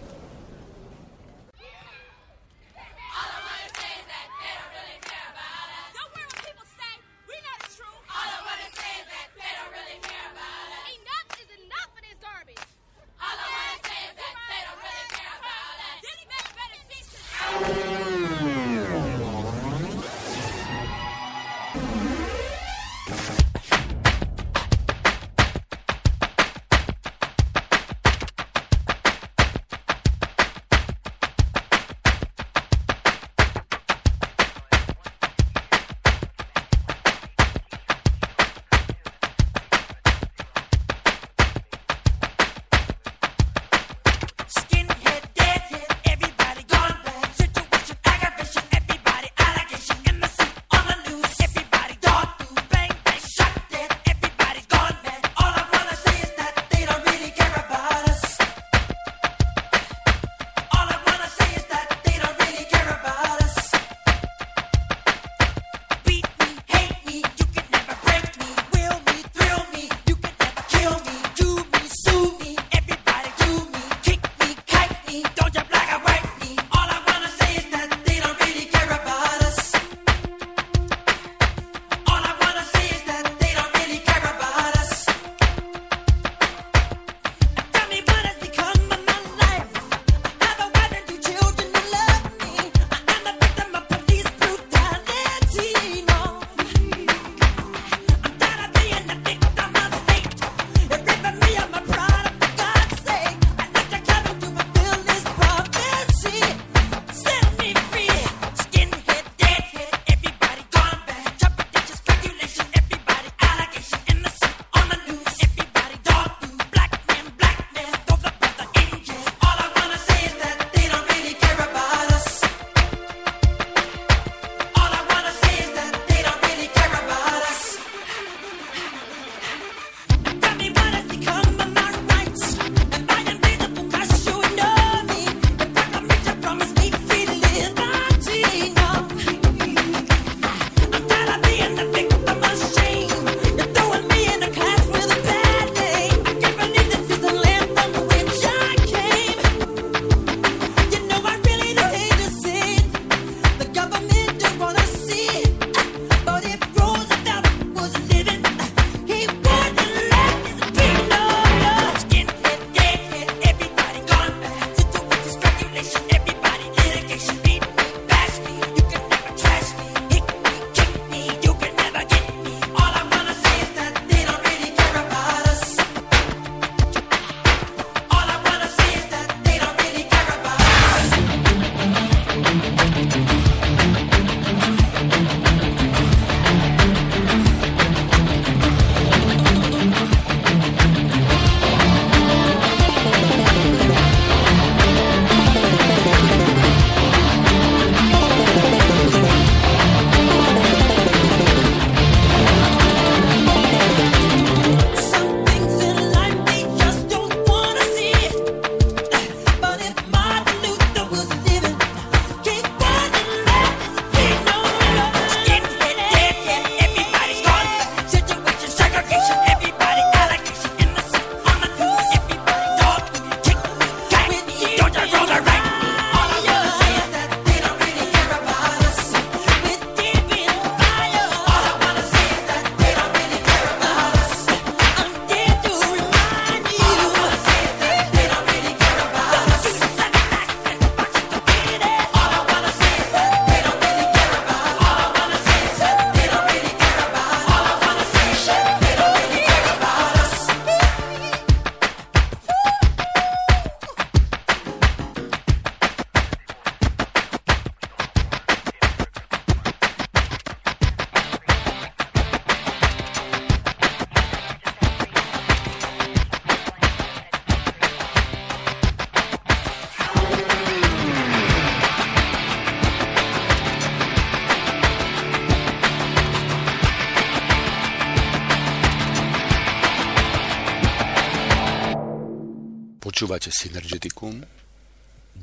Počúvate Synergeticum,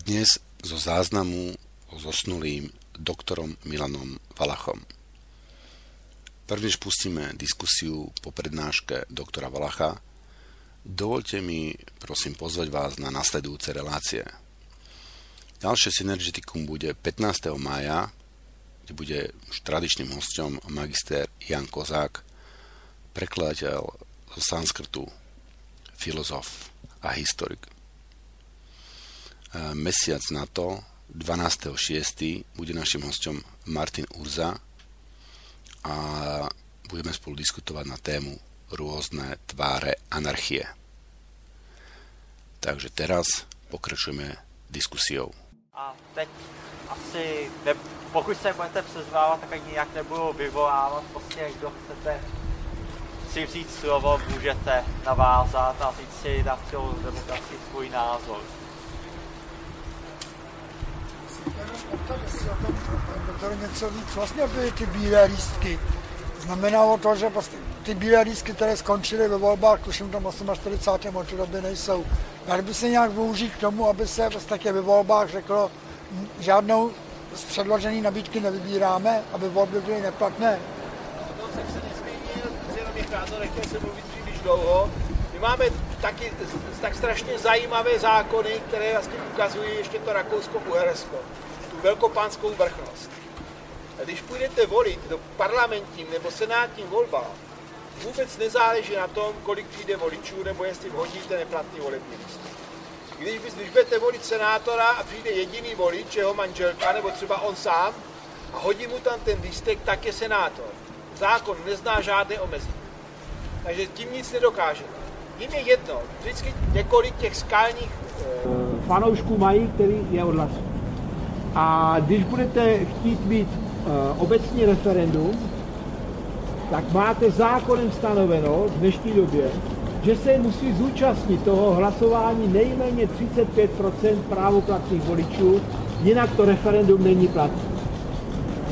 dnes zo záznamu o zosnulým doktorom Milanom Valachom. Prvnež pustíme diskusiu po prednáške doktora Valacha, dovolte mi prosím pozvať vás na nasledujúce relácie. Ďalšie Synergeticum bude 15. mája, kde bude tradičným hostom magister Jan Kozák, prekladateľ zo sanskrtu, filozof a historik. E, mesiac na to, 12.6. bude našim hostom Martin Urza a budeme spolu diskutovať na tému rôzne tváre anarchie. Takže teraz pokračujeme diskusiou. A teď asi, ne, pokud se budete přezvávat, tak ani nějak nebudu vyvolávat, prostě kdo chcete si vzít slovo, můžete navázat a říct si na celou demokracii svůj názor. Doktor něco víc, vlastně byly ty bílé lístky. Znamenalo to, že prostě ty bílé lístky, které skončily ve volbách, tuším tam 48. od doby nejsou. Dali by se nějak využít k tomu, aby se vlastně ve volbách řeklo, žádnou z předložené nabídky nevybíráme, aby volby byly neplatné to nechtěl jsem mluvit příliš dlouho. My máme taky tak strašně zajímavé zákony, které vlastně ukazují ještě to Rakousko-Uhersko, tu velkopánskou vrchnost. A když půjdete volit do parlamentním nebo senátním volbám, vůbec nezáleží na tom, kolik přijde voličů, nebo jestli vhodíte neplatný volební list. Když, by, když budete volit senátora a přijde jediný volič, jeho manželka, nebo třeba on sám, a hodí mu tam ten lístek, tak je senátor. Zákon nezná žádné omezení takže tím nic nedokáže. Jim je jedno, vždycky několik těch skalních uh, fanoušků mají, který je odhlasují. A když budete chtít mít uh, obecní referendum, tak máte zákonem stanoveno v dnešní době, že se musí zúčastnit toho hlasování nejméně 35% právoplatných voličů, jinak to referendum není platné.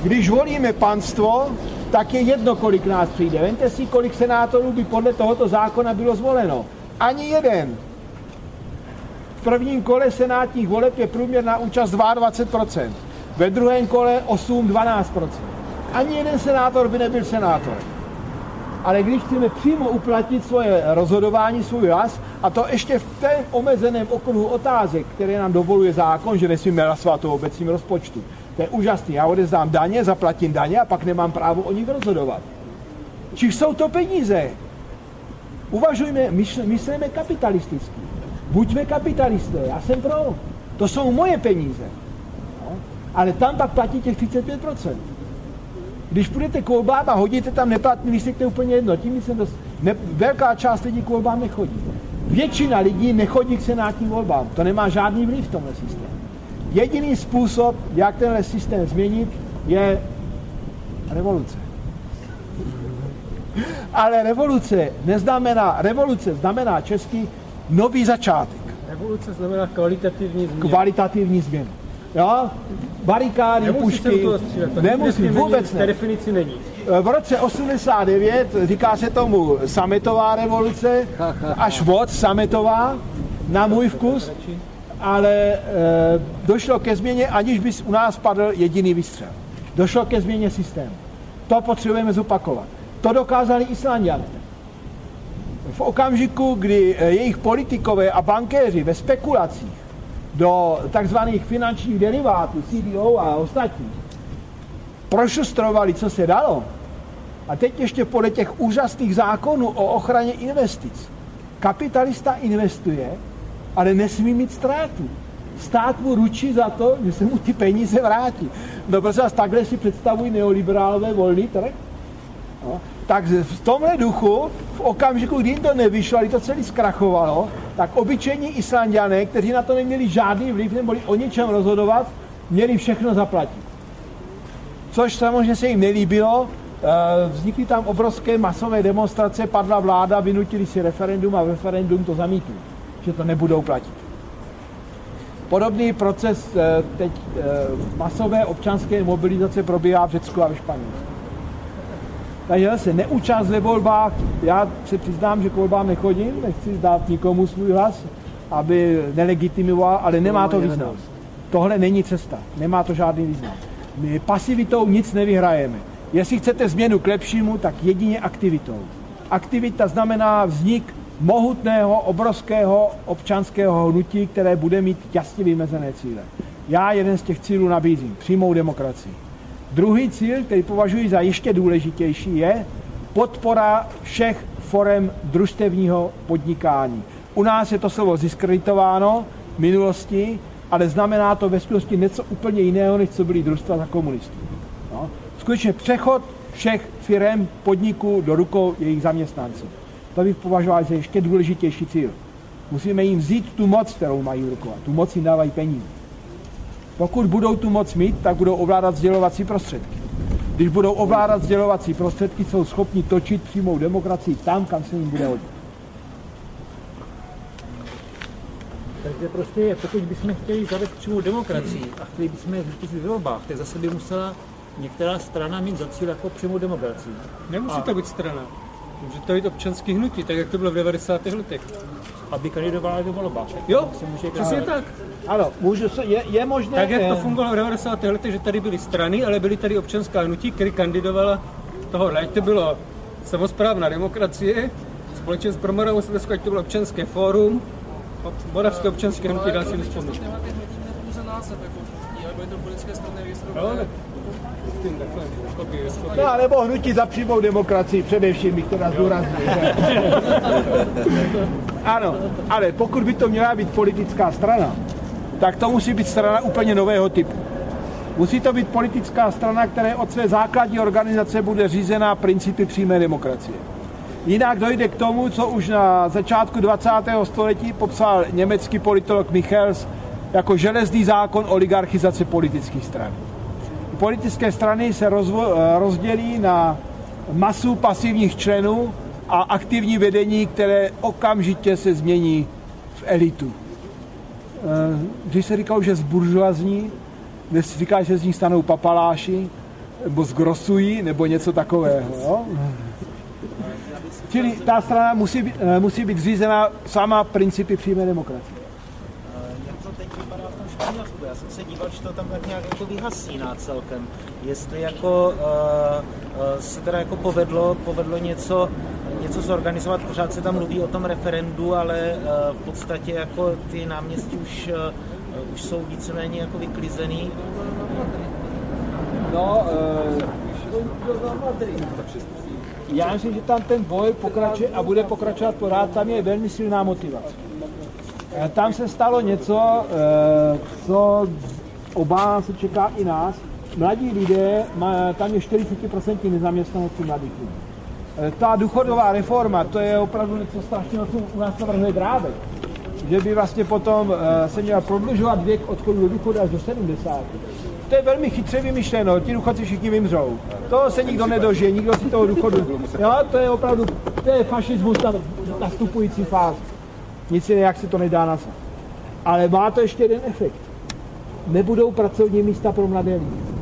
Když volíme panstvo, tak je jedno, kolik nás přijde. Vemte si, kolik senátorů by podle tohoto zákona bylo zvoleno. Ani jeden. V prvním kole senátních voleb je průměrná účast 22%, ve druhém kole 8-12%. Ani jeden senátor by nebyl senátor. Ale když chceme přímo uplatnit svoje rozhodování, svůj hlas, a to ještě v té omezeném okruhu otázek, které nám dovoluje zákon, že nesmíme hlasovat o obecním rozpočtu, to je úžasný. Já odezdám daně, zaplatím daně a pak nemám právo o nich rozhodovat. Či jsou to peníze? Uvažujme, mysl, myslíme kapitalisticky. Buďme kapitalisté, já jsem pro. To jsou moje peníze. No? Ale tam pak platí těch 35%. Když půjdete k volbám a hodíte tam neplatný lístek, to je úplně jedno. Tím se dost... ne, velká část lidí k volbám nechodí. Většina lidí nechodí k senátním volbám. To nemá žádný vliv v tomhle systému. Jediný způsob, jak tenhle systém změnit, je revoluce. Ale revoluce neznamená, revoluce znamená český nový začátek. Revoluce znamená kvalitativní změnu. Kvalitativní změnu. Jo? Barikády, Nemusí pušky, nemusí, vůbec ne. definici není. V roce 89, říká se tomu sametová revoluce, až vod sametová, na můj vkus, ale e, došlo ke změně, aniž by u nás padl jediný vystřel. Došlo ke změně systému. To potřebujeme zopakovat. To dokázali Islandiané. V okamžiku, kdy e, jejich politikové a bankéři ve spekulacích do takzvaných finančních derivátů, CDO a ostatních, prošustrovali, co se dalo, a teď ještě podle těch úžasných zákonů o ochraně investic, kapitalista investuje ale nesmí mít ztrátu. Stát mu ručí za to, že se mu ty peníze vrátí. No prosím vás, takhle si představují neoliberálové volný trh? No, tak v tomhle duchu, v okamžiku, kdy jim to nevyšlo, kdy to celé zkrachovalo, tak obyčejní Islandiané, kteří na to neměli žádný vliv, nemohli o ničem rozhodovat, měli všechno zaplatit. Což samozřejmě se jim nelíbilo, eh, vznikly tam obrovské masové demonstrace, padla vláda, vynutili si referendum a referendum to zamítli že to nebudou platit. Podobný proces eh, teď eh, masové občanské mobilizace probíhá v Řecku a v Španělsku. Takže zase neúčast ve volbách, já se přiznám, že k volbám nechodím, nechci zdát nikomu svůj hlas, aby nelegitimoval, ale nemá to význam. Tohle není cesta, nemá to žádný význam. My pasivitou nic nevyhrajeme. Jestli chcete změnu k lepšímu, tak jedině aktivitou. Aktivita znamená vznik mohutného, obrovského občanského hnutí, které bude mít jasně vymezené cíle. Já jeden z těch cílů nabízím, přímou demokracii. Druhý cíl, který považuji za ještě důležitější, je podpora všech forem družstevního podnikání. U nás je to slovo ziskreditováno v minulosti, ale znamená to ve skutečnosti něco úplně jiného, než co byly družstva za komunistů. No. Skutečně přechod všech firm, podniků do rukou jejich zaměstnanců. To bych považoval za ještě důležitější cíl. Musíme jim vzít tu moc, kterou mají v rukou. Tu moc jim dávají peníze. Pokud budou tu moc mít, tak budou ovládat sdělovací prostředky. Když budou ovládat sdělovací prostředky, jsou schopni točit přímou demokracii tam, kam se jim bude hodit. Takže prostě, pokud bychom chtěli zavést přímou demokracii a chtěli bychom je v volbách, tak zase by musela některá strana mít za cíl jako přímou demokracii. Nemusí a... to být strana. Může to být občanský hnutí, tak jak to bylo v 90. letech. Aby kandidovala do volbách. Jo, se může přesně tak. Ano, můžu se, je, je možné... Tak jak to fungovalo v 90. letech, že tady byly strany, ale byly tady občanská hnutí, které kandidovala toho, ať to bylo samozprávná demokracie, společně s Slovenskou, ať to bylo občanské fórum, Moravské občanské hnutí, dá si vyspomínat. No, a nebo hnutí za přímou demokracii, především bych teda zdůraznil. ano, ale pokud by to měla být politická strana, tak to musí být strana úplně nového typu. Musí to být politická strana, která od své základní organizace bude řízená principy přímé demokracie. Jinak dojde k tomu, co už na začátku 20. století popsal německý politolog Michels jako železný zákon oligarchizace politických stran. Politické strany se rozvo- rozdělí na masu pasivních členů a aktivní vedení, které okamžitě se změní v elitu. Eh, když se říkalo, že zburžoazní, dnes se říká, že z nich stanou papaláši, nebo zgrosují, nebo něco takového. Jo? Čili ta strana musí být, eh, musí být zřízena sama principy přímé demokracie. Já jsem se díval, že to tam tak nějak jako vyhasíná celkem. Jestli jako uh, uh, se teda jako povedlo, povedlo něco, něco zorganizovat, pořád se tam mluví o tom referendu, ale uh, v podstatě jako ty náměstí už, uh, už jsou víceméně jako vyklizený. No, uh, já myslím, že tam ten boj pokračuje a bude pokračovat pořád, tam je velmi silná motivace. Eh, tam se stalo něco, eh, co obá se čeká i nás. Mladí lidé, tam je 40% nezaměstnanosti mladých lidí. Eh, ta důchodová reforma, to je opravdu něco strašného, co u nás navrhuje Drábek. Že by vlastně potom se měl prodlužovat věk odchodu do důchodu až do 70 to je velmi chytře vymyšleno, ti důchodci všichni vymřou. To se nikdo nedožije, nikdo si toho důchodu. Jo, to je opravdu, to je fašismus na nastupující fáz. Nic jak se to nedá nasat. Ale má to ještě jeden efekt. Nebudou pracovní místa pro mladé lidi.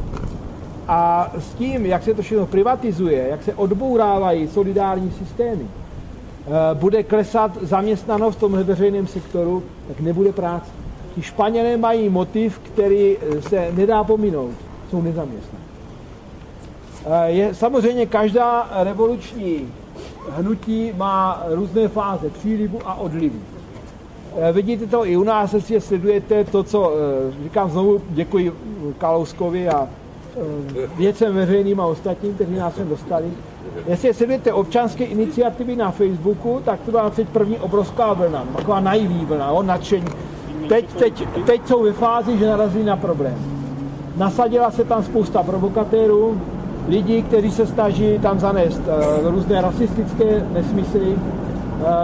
A s tím, jak se to všechno privatizuje, jak se odbourávají solidární systémy, eh, bude klesat zaměstnanost v tomhle veřejném sektoru, tak nebude práce. Ti Španělé mají motiv, který eh, se nedá pominout. Jsou nezaměstnaní. Eh, je, samozřejmě každá revoluční hnutí má různé fáze přílivu a odlivu. Eh, vidíte to i u nás, jestli sledujete to, co říkám znovu, děkuji Kalouskovi a věcem veřejným a ostatním, kteří nás sem dostali. Jestli sledujete občanské iniciativy na Facebooku, tak to byla teď první obrovská vlna, taková naivní vlna, o nadšení teď, teď, teď jsou ve fázi, že narazí na problém. Nasadila se tam spousta provokatérů, lidí, kteří se snaží tam zanést různé rasistické nesmysly,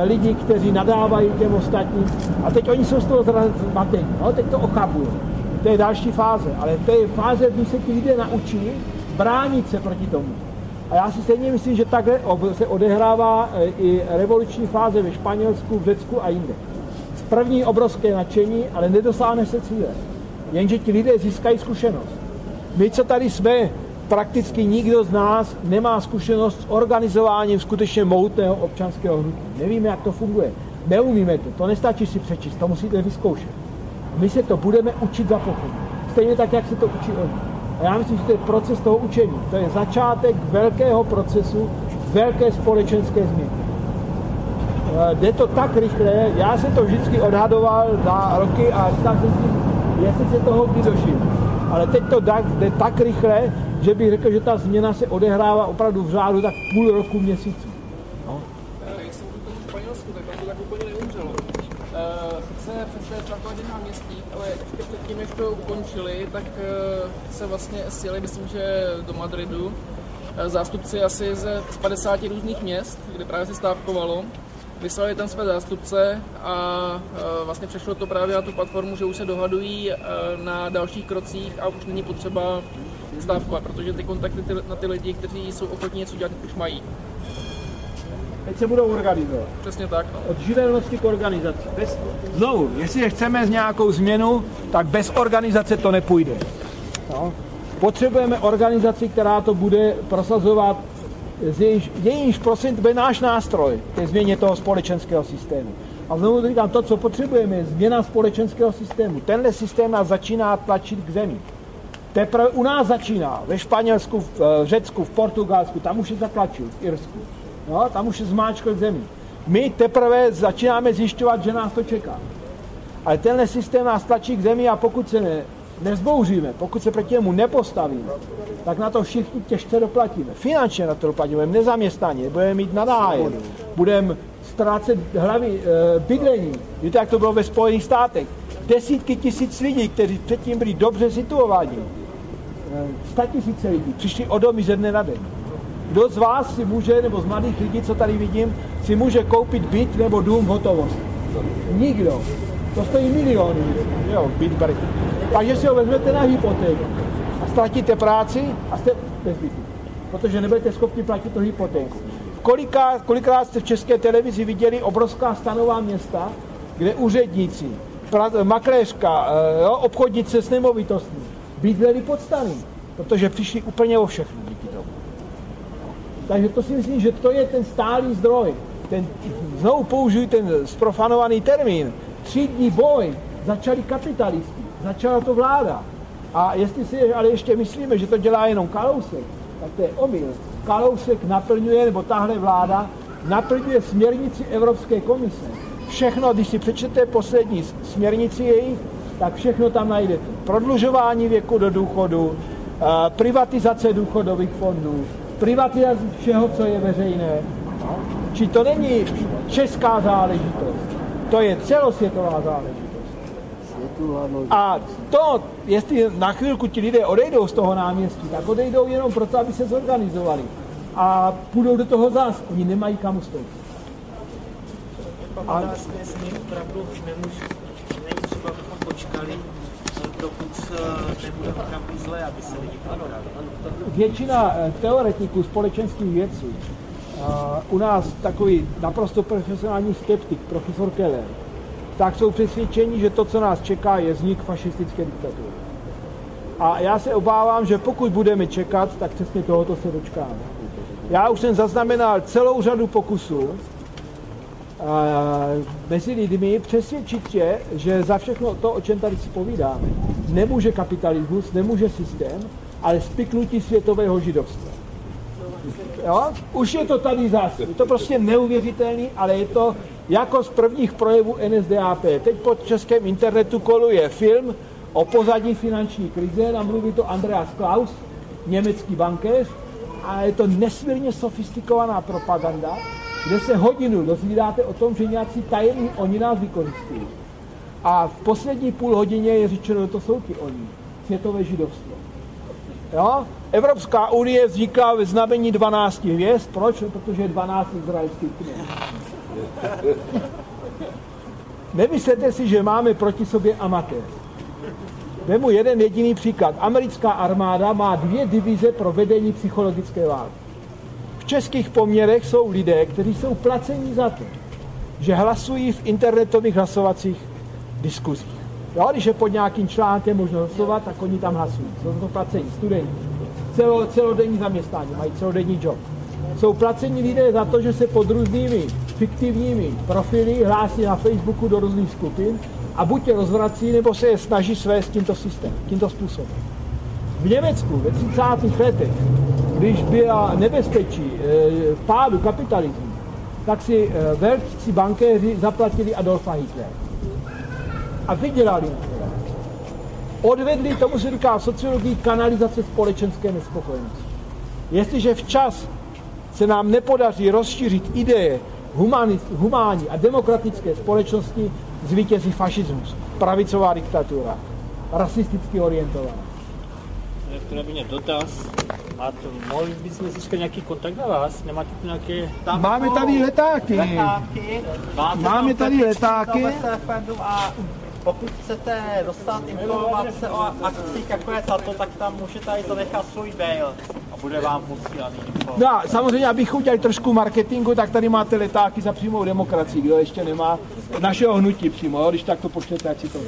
lidi, kteří nadávají těm ostatním. A teď oni jsou z toho zmatení. No, teď to ochapují. To je další fáze. Ale to je fáze, kdy se ti lidé naučí bránit se proti tomu. A já si stejně myslím, že takhle se odehrává eh, i revoluční fáze ve Španělsku, v Řecku a jinde první obrovské nadšení, ale nedosáhne se cíle. Jenže ti lidé získají zkušenost. My, co tady jsme, prakticky nikdo z nás nemá zkušenost s organizováním skutečně mohutného občanského hnutí. Nevíme, jak to funguje. Neumíme to, to nestačí si přečíst, to musíte vyzkoušet. My se to budeme učit za pochodu. Stejně tak, jak se to učí oni. A já myslím, že to je proces toho učení. To je začátek velkého procesu, velké společenské změny. Eh, jde to tak rychle, já jsem to vždycky odhadoval na roky a tak jsem si, jestli se toho kdy dožil. Ale teď to jde tak rychle, že bych řekl, že ta změna se odehrává opravdu v řádu tak půl roku měsíců. No. Jsem v Španělsku, tak tak úplně neumřelo. Sice náměstí, ale ještě předtím, než to ukončili, tak uh, se vlastně sjeli, myslím, že do Madridu, zástupci asi ze 50 různých měst, kde právě se stávkovalo vyslali tam své zástupce a vlastně přešlo to právě na tu platformu, že už se dohadují na dalších krocích a už není potřeba stávkovat, protože ty kontakty na ty lidi, kteří jsou ochotní něco dělat, už mají. Teď se budou organizovat. Přesně tak. No. Od živelnosti k organizaci. Bez, znovu, jestli chceme z nějakou změnu, tak bez organizace to nepůjde. No. Potřebujeme organizaci, která to bude prosazovat jejíž, jejíž prosím bude náš nástroj ke změně toho společenského systému. A znovu říkám, to, co potřebujeme, je změna společenského systému. Tenhle systém nás začíná tlačit k zemi. Teprve u nás začíná, ve Španělsku, v eh, Řecku, v Portugalsku, tam už je zatlačil, v Irsku. No, tam už je zmáčkl k zemi. My teprve začínáme zjišťovat, že nás to čeká. Ale tenhle systém nás tlačí k zemi a pokud se ne, nezbouříme, pokud se proti němu nepostavíme, tak na to všichni těžce doplatíme. Finančně na to doplatíme, budeme nezaměstnaní, budeme mít nadájem, budeme ztrácet hlavy e, bydlení. Víte, jak to bylo ve Spojených státech? Desítky tisíc lidí, kteří předtím byli dobře situováni, e, sta tisíce lidí, přišli o domy ze dne na den. Kdo z vás si může, nebo z mladých lidí, co tady vidím, si může koupit byt nebo dům v hotovosti? Nikdo. To stojí miliony, jo, byt byt. Takže si ho vezmete na hypotéku a ztratíte práci a jste bez bytu, protože nebudete schopni platit tu hypotéku. Kolikrát, kolikrát jste v české televizi viděli obrovská stanová města, kde úředníci, makléřka, eh, jo, obchodnice s nemovitostmi bydleli pod stany, protože přišli úplně o všechno díky tomu. Takže to si myslím, že to je ten stálý zdroj. Ten, znovu použiju ten sprofanovaný termín. Třídní boj začali kapitalisti začala to vláda. A jestli si ale ještě myslíme, že to dělá jenom Kalousek, tak to je omyl. Kalousek naplňuje, nebo tahle vláda, naplňuje směrnici Evropské komise. Všechno, když si přečtete poslední směrnici jejich, tak všechno tam najdete. Prodlužování věku do důchodu, eh, privatizace důchodových fondů, privatizace všeho, co je veřejné. Či to není česká záležitost, to je celosvětová záležitost. A to, jestli na chvilku ti lidé odejdou z toho náměstí, tak odejdou jenom proto, aby se zorganizovali. A půjdou do toho zás. Oni nemají kam stoupit. A počkali, dokud eh, nebude opravdu zle, aby se lidi Většina eh, teoretiků společenských věcí, eh, u nás takový naprosto profesionální skeptik, profesor Keller, tak jsou přesvědčeni, že to, co nás čeká, je vznik fašistické diktatury. A já se obávám, že pokud budeme čekat, tak přesně tohoto se dočkáme. Já už jsem zaznamenal celou řadu pokusů mezi lidmi přesvědčit je, že za všechno to, o čem tady si povídáme, nemůže kapitalismus, nemůže systém, ale spiknutí světového židovstva. Jo? Už je to tady zase. Je to prostě neuvěřitelný, ale je to jako z prvních projevů NSDAP. Teď pod českém internetu koluje film o pozadí finanční krize, nám mluví to Andreas Klaus, německý bankéř, a je to nesmírně sofistikovaná propaganda, kde se hodinu dozvídáte o tom, že nějací tajemní oni nás vykoristili. A v poslední půl hodině je řečeno, že to jsou ti oni, světové židovstvo. Jo? Evropská unie vznikla ve znamení 12 hvězd. Proč? Protože je 12 izraelských kněz. Nemyslete si, že máme proti sobě amatér. Vemu jeden jediný příklad. Americká armáda má dvě divize pro vedení psychologické války. V českých poměrech jsou lidé, kteří jsou placení za to, že hlasují v internetových hlasovacích diskuzích. Jo, když je pod nějakým článkem možno hlasovat, tak oni tam hlasují. Jsou to placení studenti. Celo, celodenní zaměstnání, mají celodenní job. Jsou placení lidé za to, že se pod různými fiktivními profily, hlásí na Facebooku do různých skupin a buď je rozvrací, nebo se je snaží svést tímto systémem, tímto způsobem. V Německu ve 30. letech, když byla nebezpečí e, pádu kapitalismu, tak si e, velcí bankéři zaplatili Adolfa Hitlera. A vydělali Odvedli, tomu se říká sociologii, kanalizace společenské nespokojenosti. Jestliže včas se nám nepodaří rozšířit ideje humánní a demokratické společnosti, zvítězí fašismus, pravicová diktatura, rasisticky orientovaná. By mě dotaz. A to mohli bychom získat nějaký kontakt na vás? Nemáte tu nějaké... Tam Máme tady letáky. letáky. Máme tady letáky. A pokud chcete dostat informace o akcích, jako je tato, tak tam můžete i zanechat svůj mail a bude vám posílaný No a samozřejmě, abych udělal trošku marketingu, tak tady máte letáky za přímou demokracii, kdo ještě nemá našeho hnutí přímo, jo? když tak to pošlete, ať si to,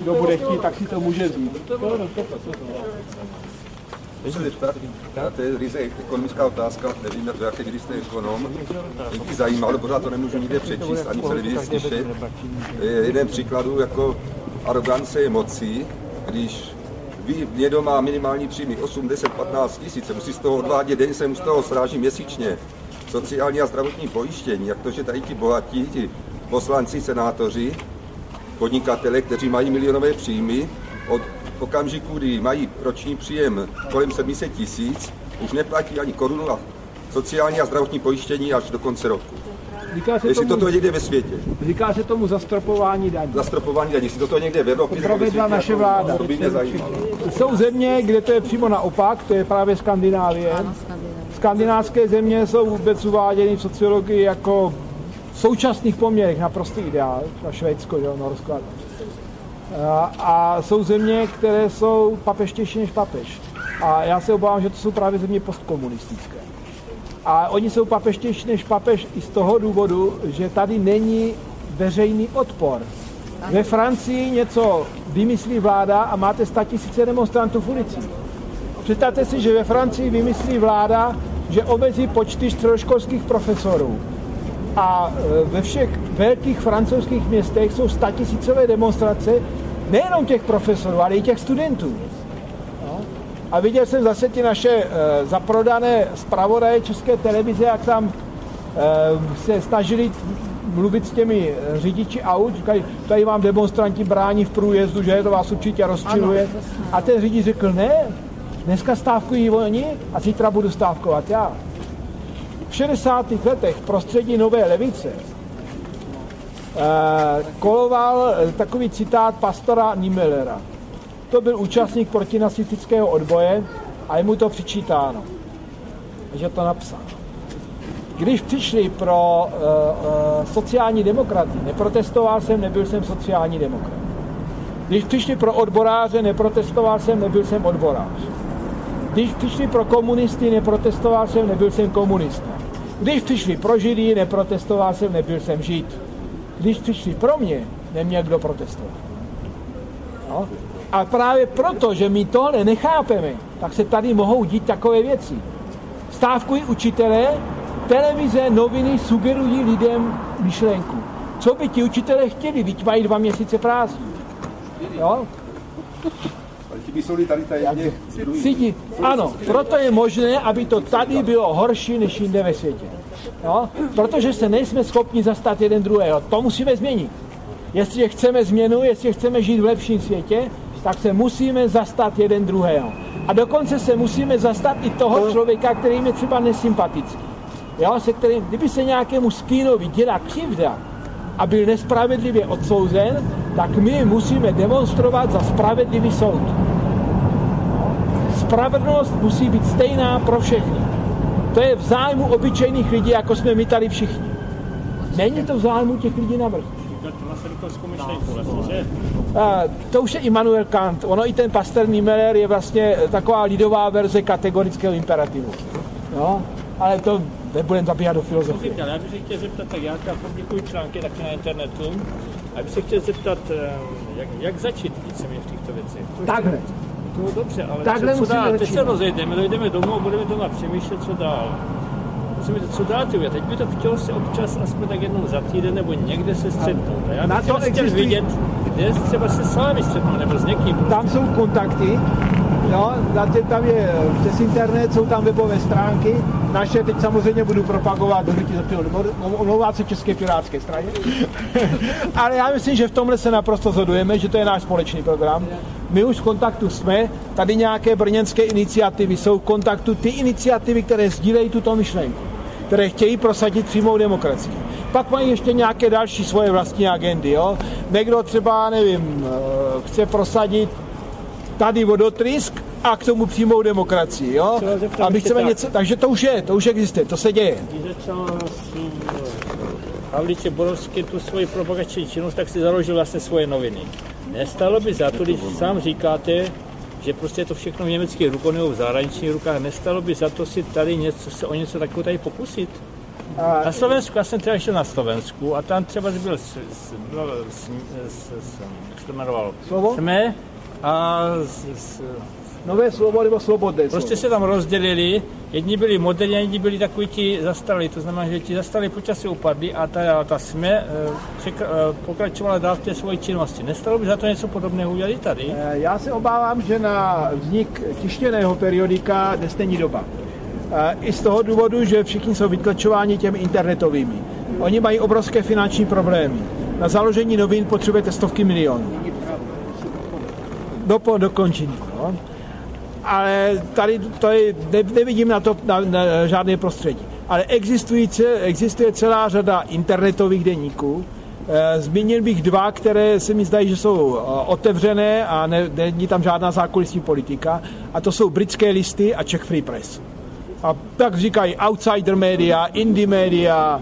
kdo bude chtít, tak si to může vzít. To je ryze ekonomická otázka, nevím, do jaké kdy jste ekonom. Mě by zajímalo, pořád to nemůžu nikde přečíst, ani v televizi slyšet. Jeden příkladu jako arogance je moci, když ví, někdo má minimální příjmy 8, 10, 15 tisíc, musí z toho odvádět, den se mu z toho sráží měsíčně. Sociální a zdravotní pojištění, jak to, že tady ti bohatí, ti poslanci, senátoři, podnikatele, kteří mají milionové příjmy, od okamžiku, kdy mají roční příjem kolem 700 tisíc, už neplatí ani korunu a sociální a zdravotní pojištění až do konce roku. Říká se Jestli tomu, toto je někde ve světě. Říká se tomu zastropování daní. Zastropování daní, jestli toto je někde v Evropě. Provedla naše jako, vláda. To by mě zajímalo. Jsou země, kde to je přímo naopak, to je právě Skandinávie. Skandinávské země jsou vůbec uváděny v sociologii jako v současných poměrech naprostý ideál, třeba Švédsko, jo, Norsko. A jsou země, které jsou papeštější než papež. A já se obávám, že to jsou právě země postkomunistické. A oni jsou papeštější než papež i z toho důvodu, že tady není veřejný odpor. Ve Francii něco vymyslí vláda a máte tisíce demonstrantů v ulicích. Představte si, že ve Francii vymyslí vláda, že omezí počty středoškolských profesorů. A e, ve všech velkých francouzských městech jsou statisícové demonstrace, nejenom těch profesorů, ale i těch studentů. A viděl jsem zase ty naše e, zaprodané zpravodaje České televize, jak tam e, se snažili mluvit s těmi řidiči aut, říkají, tady vám demonstranti brání v průjezdu, že to vás určitě rozčiluje. A ten řidič řekl, ne, dneska stávkují oni a zítra budu stávkovat já. V 60. letech v prostředí nové levice Eh, koloval eh, takový citát pastora Niemellera. To byl účastník protinacistického odboje a je mu to přičítáno, že to napsal. Když přišli pro uh, uh, sociální demokraty, neprotestoval jsem, nebyl jsem sociální demokrat. Když přišli pro odboráře, neprotestoval jsem, nebyl jsem odborář. Když přišli pro komunisty, neprotestoval jsem, nebyl jsem komunista. Když přišli pro židy, neprotestoval jsem, nebyl jsem žid když přišli pro mě, neměl kdo protestovat. No? A právě proto, že my tohle nechápeme, tak se tady mohou dít takové věci. Stávkují učitelé, televize, noviny sugerují lidem myšlenku. Co by ti učitelé chtěli, když mají dva měsíce prázdní. Jo? Ano, proto je možné, aby to tady bylo horší než jinde ve světě. Jo? Protože se nejsme schopni zastat jeden druhého. To musíme změnit. Jestli chceme změnu, jestli chceme žít v lepším světě, tak se musíme zastat jeden druhého. A dokonce se musíme zastat i toho člověka, který je třeba nesympatický. Jo, se kterým, kdyby se nějakému skýnovi dělá křivda a byl nespravedlivě odsouzen, tak my musíme demonstrovat za spravedlivý soud. Spravedlnost musí být stejná pro všechny. To je v zájmu obyčejných lidí, jako jsme my tady všichni. Není to v zájmu těch lidí na vrchu. A, to už je Immanuel Kant. Ono i ten Pastor Niemeyer je vlastně taková lidová verze kategorického imperativu. No, ale to nebudeme zabíhat do filozofie. Já bych se chtěl zeptat, tak já publikuji články taky na internetu, a bych se chtěl zeptat, eh, jak, jak začít víceméně v těchto věcech. Takhle. To dobře, ale Takhle co, co dál? Teď se rozejdeme, dojdeme domů a budeme doma přemýšlet, co dál. Rozumíte, co dáte A teď by to chtělo se občas aspoň tak jednou za týden nebo někde se střetnout. A já bych chtěl existují... vidět, kde třeba se s vámi střetnout nebo s někým. Tam jsou kontakty, Jo, tam je přes internet, jsou tam webové stránky. Naše teď samozřejmě budu propagovat do hnutí omlouvá se České pirátské straně. Ale já myslím, že v tomhle se naprosto zhodujeme, že to je náš společný program. My už v kontaktu jsme, tady nějaké brněnské iniciativy jsou v kontaktu, ty iniciativy, které sdílejí tuto myšlenku, které chtějí prosadit přímou demokracii. Pak mají ještě nějaké další svoje vlastní agendy. Jo? Někdo třeba, nevím, eh, chce prosadit tady vodotrysk a k tomu přímou demokracii, jo? A my chceme něco, takže to už je, to už existuje, to se děje. Havliče Borovský tu svoji propagační činnost, tak si založil vlastně svoje noviny. Nestalo by za to, když sám říkáte, že prostě je to všechno v německých rukou nebo v zahraničních rukách, nestalo by za to si tady něco, se o něco takového tady pokusit? A... Na Slovensku, já jsem třeba šel na Slovensku a tam třeba byl, s, s, s, s, s, jak se to jmenoval? Slovo? Jsme a s, s, Nové slovo nebo svobodné Prostě se tam rozdělili, jedni byli moderní, jedni byli takový ti zastaralí, to znamená, že ti zastaralí počasí upadli a ta, ta SME e, překra, e, pokračovala dál v té svoji činnosti. Nestalo by za to něco podobného udělat tady? E, já se obávám, že na vznik tištěného periodika dnes není doba. I z toho důvodu, že všichni jsou vytlačováni těmi internetovými. Oni mají obrovské finanční problémy. Na založení novin potřebujete stovky milionů. Do, dokončení. No ale tady ne, nevidím na to na, na žádné prostředí. Ale existuje, existuje celá řada internetových deníků. E, zmínil bych dva, které se mi zdají, že jsou e, otevřené a ne, není tam žádná zákulisní politika. A to jsou britské listy a Czech Free Press. A tak říkají outsider media, indie media,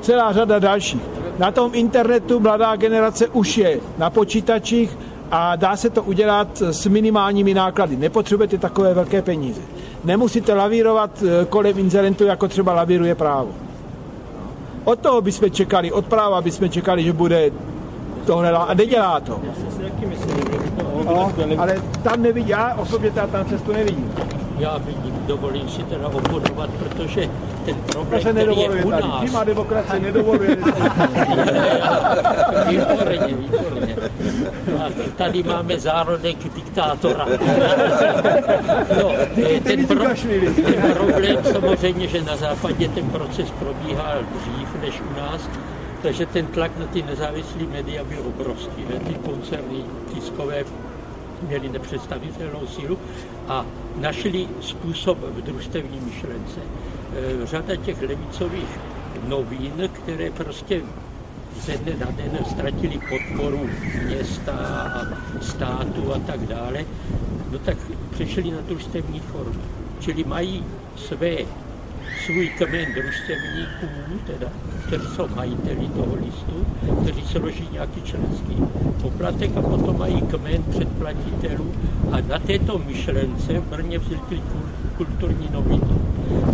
celá řada dalších. Na tom internetu mladá generace už je na počítačích, a dá se to udělat s minimálními náklady. Nepotřebujete takové velké peníze. Nemusíte lavírovat eh, kolem inzerentu, jako třeba lavíruje právo. Od toho bychom čekali, od práva bychom čekali, že bude tohle a nedělá to. No, ale tam nevidím, já osobně tam cestu nevidím já vidím, dovolím si teda oponovat, protože ten problém, který je u nás... Přímá demokracie nedovoluje. výborně, výborně. A tady máme zárodek diktátora. no, ten, pro, ten problém samozřejmě, že na západě ten proces probíhá dřív než u nás, takže ten tlak na ty nezávislé média byl obrovský. Ne? Ty koncerny tiskové měli nepředstavitelnou sílu a našli způsob v družstevní myšlence. E, řada těch levicových novín, které prostě ze dne na den ztratili podporu města a státu a tak dále, no tak přešli na družstevní formu. Čili mají své svůj kmen družstevníků, teda, kteří jsou majiteli toho listu, kteří se loží nějaký členský poplatek a potom mají kmen předplatitelů a na této myšlence v Brně vznikly kulturní noviny.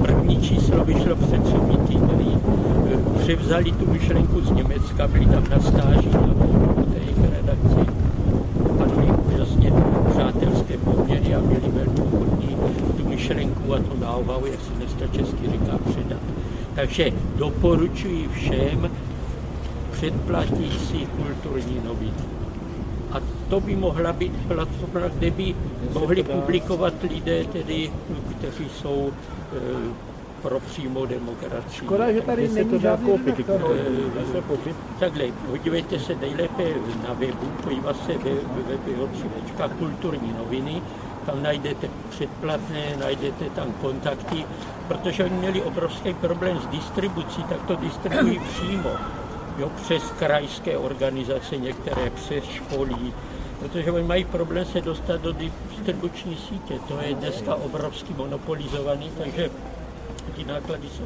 První číslo vyšlo před třemi týdny, převzali tu myšlenku z Německa, byli tam na stáži na té jejich redakci. Panují úžasně přátelské poměry a byli velmi ochotní tu myšlenku a tu náuvahu, jak se dneska česky říká, předat. Takže doporučuji všem, předplatí si kulturní noviny. A to by mohla být platforma, kde by mohli publikovat lidé, tedy, kteří jsou e, pro přímou demokracii. Škoda, že tady není to žádný koupit. E, takhle, podívejte se nejlépe na webu, podívat se ve, ve kulturní noviny, tam najdete předplatné, najdete tam kontakty, protože oni měli obrovský problém s distribucí, tak to distribuují přímo, jo, přes krajské organizace, některé přes školí, protože oni mají problém se dostat do distribuční sítě. To je dneska obrovsky monopolizovaný, takže ty náklady jsou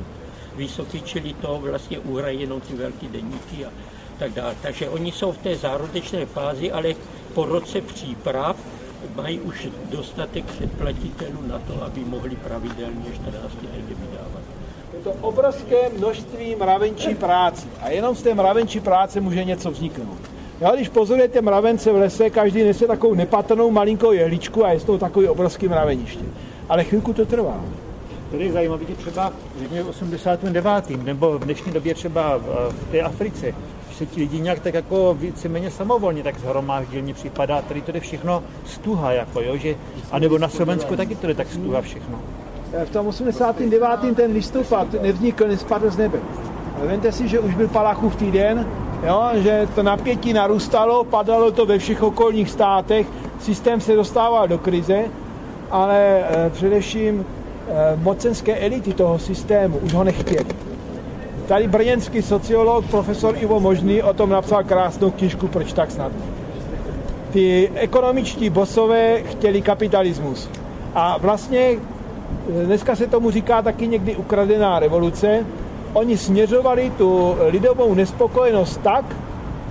vysoké, čili to vlastně uhrají jenom ty velké deníky a tak dále. Takže oni jsou v té zárodečné fázi, ale po roce příprav mají už dostatek předplatitelů na to, aby mohli pravidelně 14 denně vydávat. Je to obrovské množství mravenčí práce a jenom z té mravenčí práce může něco vzniknout. Já když pozorujete mravence v lese, každý nese takovou nepatrnou malinkou jehličku a je z toho takový obrovský mraveniště. Ale chvilku to trvá. Tady je zajímavé, že třeba v 89. nebo v dnešní době třeba v té Africe, se ti lidi nějak tak jako víceméně samovolně tak zhromáždil, mi připadá, tady to jde všechno stuha, jako jo, že, anebo na Slovensku taky to jde tak stuha všechno. V tom 89. ten listopad nevznikl, nespadl z nebe. Vemte si, že už byl Palachův týden, jo, že to napětí narůstalo, padalo to ve všech okolních státech, systém se dostával do krize, ale e, především mocenské elity toho systému už ho nechtěli. Tady brněnský sociolog, profesor Ivo Možný, o tom napsal krásnou knižku Proč tak snad. Ty ekonomičtí bosové chtěli kapitalismus. A vlastně e, dneska se tomu říká taky někdy ukradená revoluce, oni směřovali tu lidovou nespokojenost tak,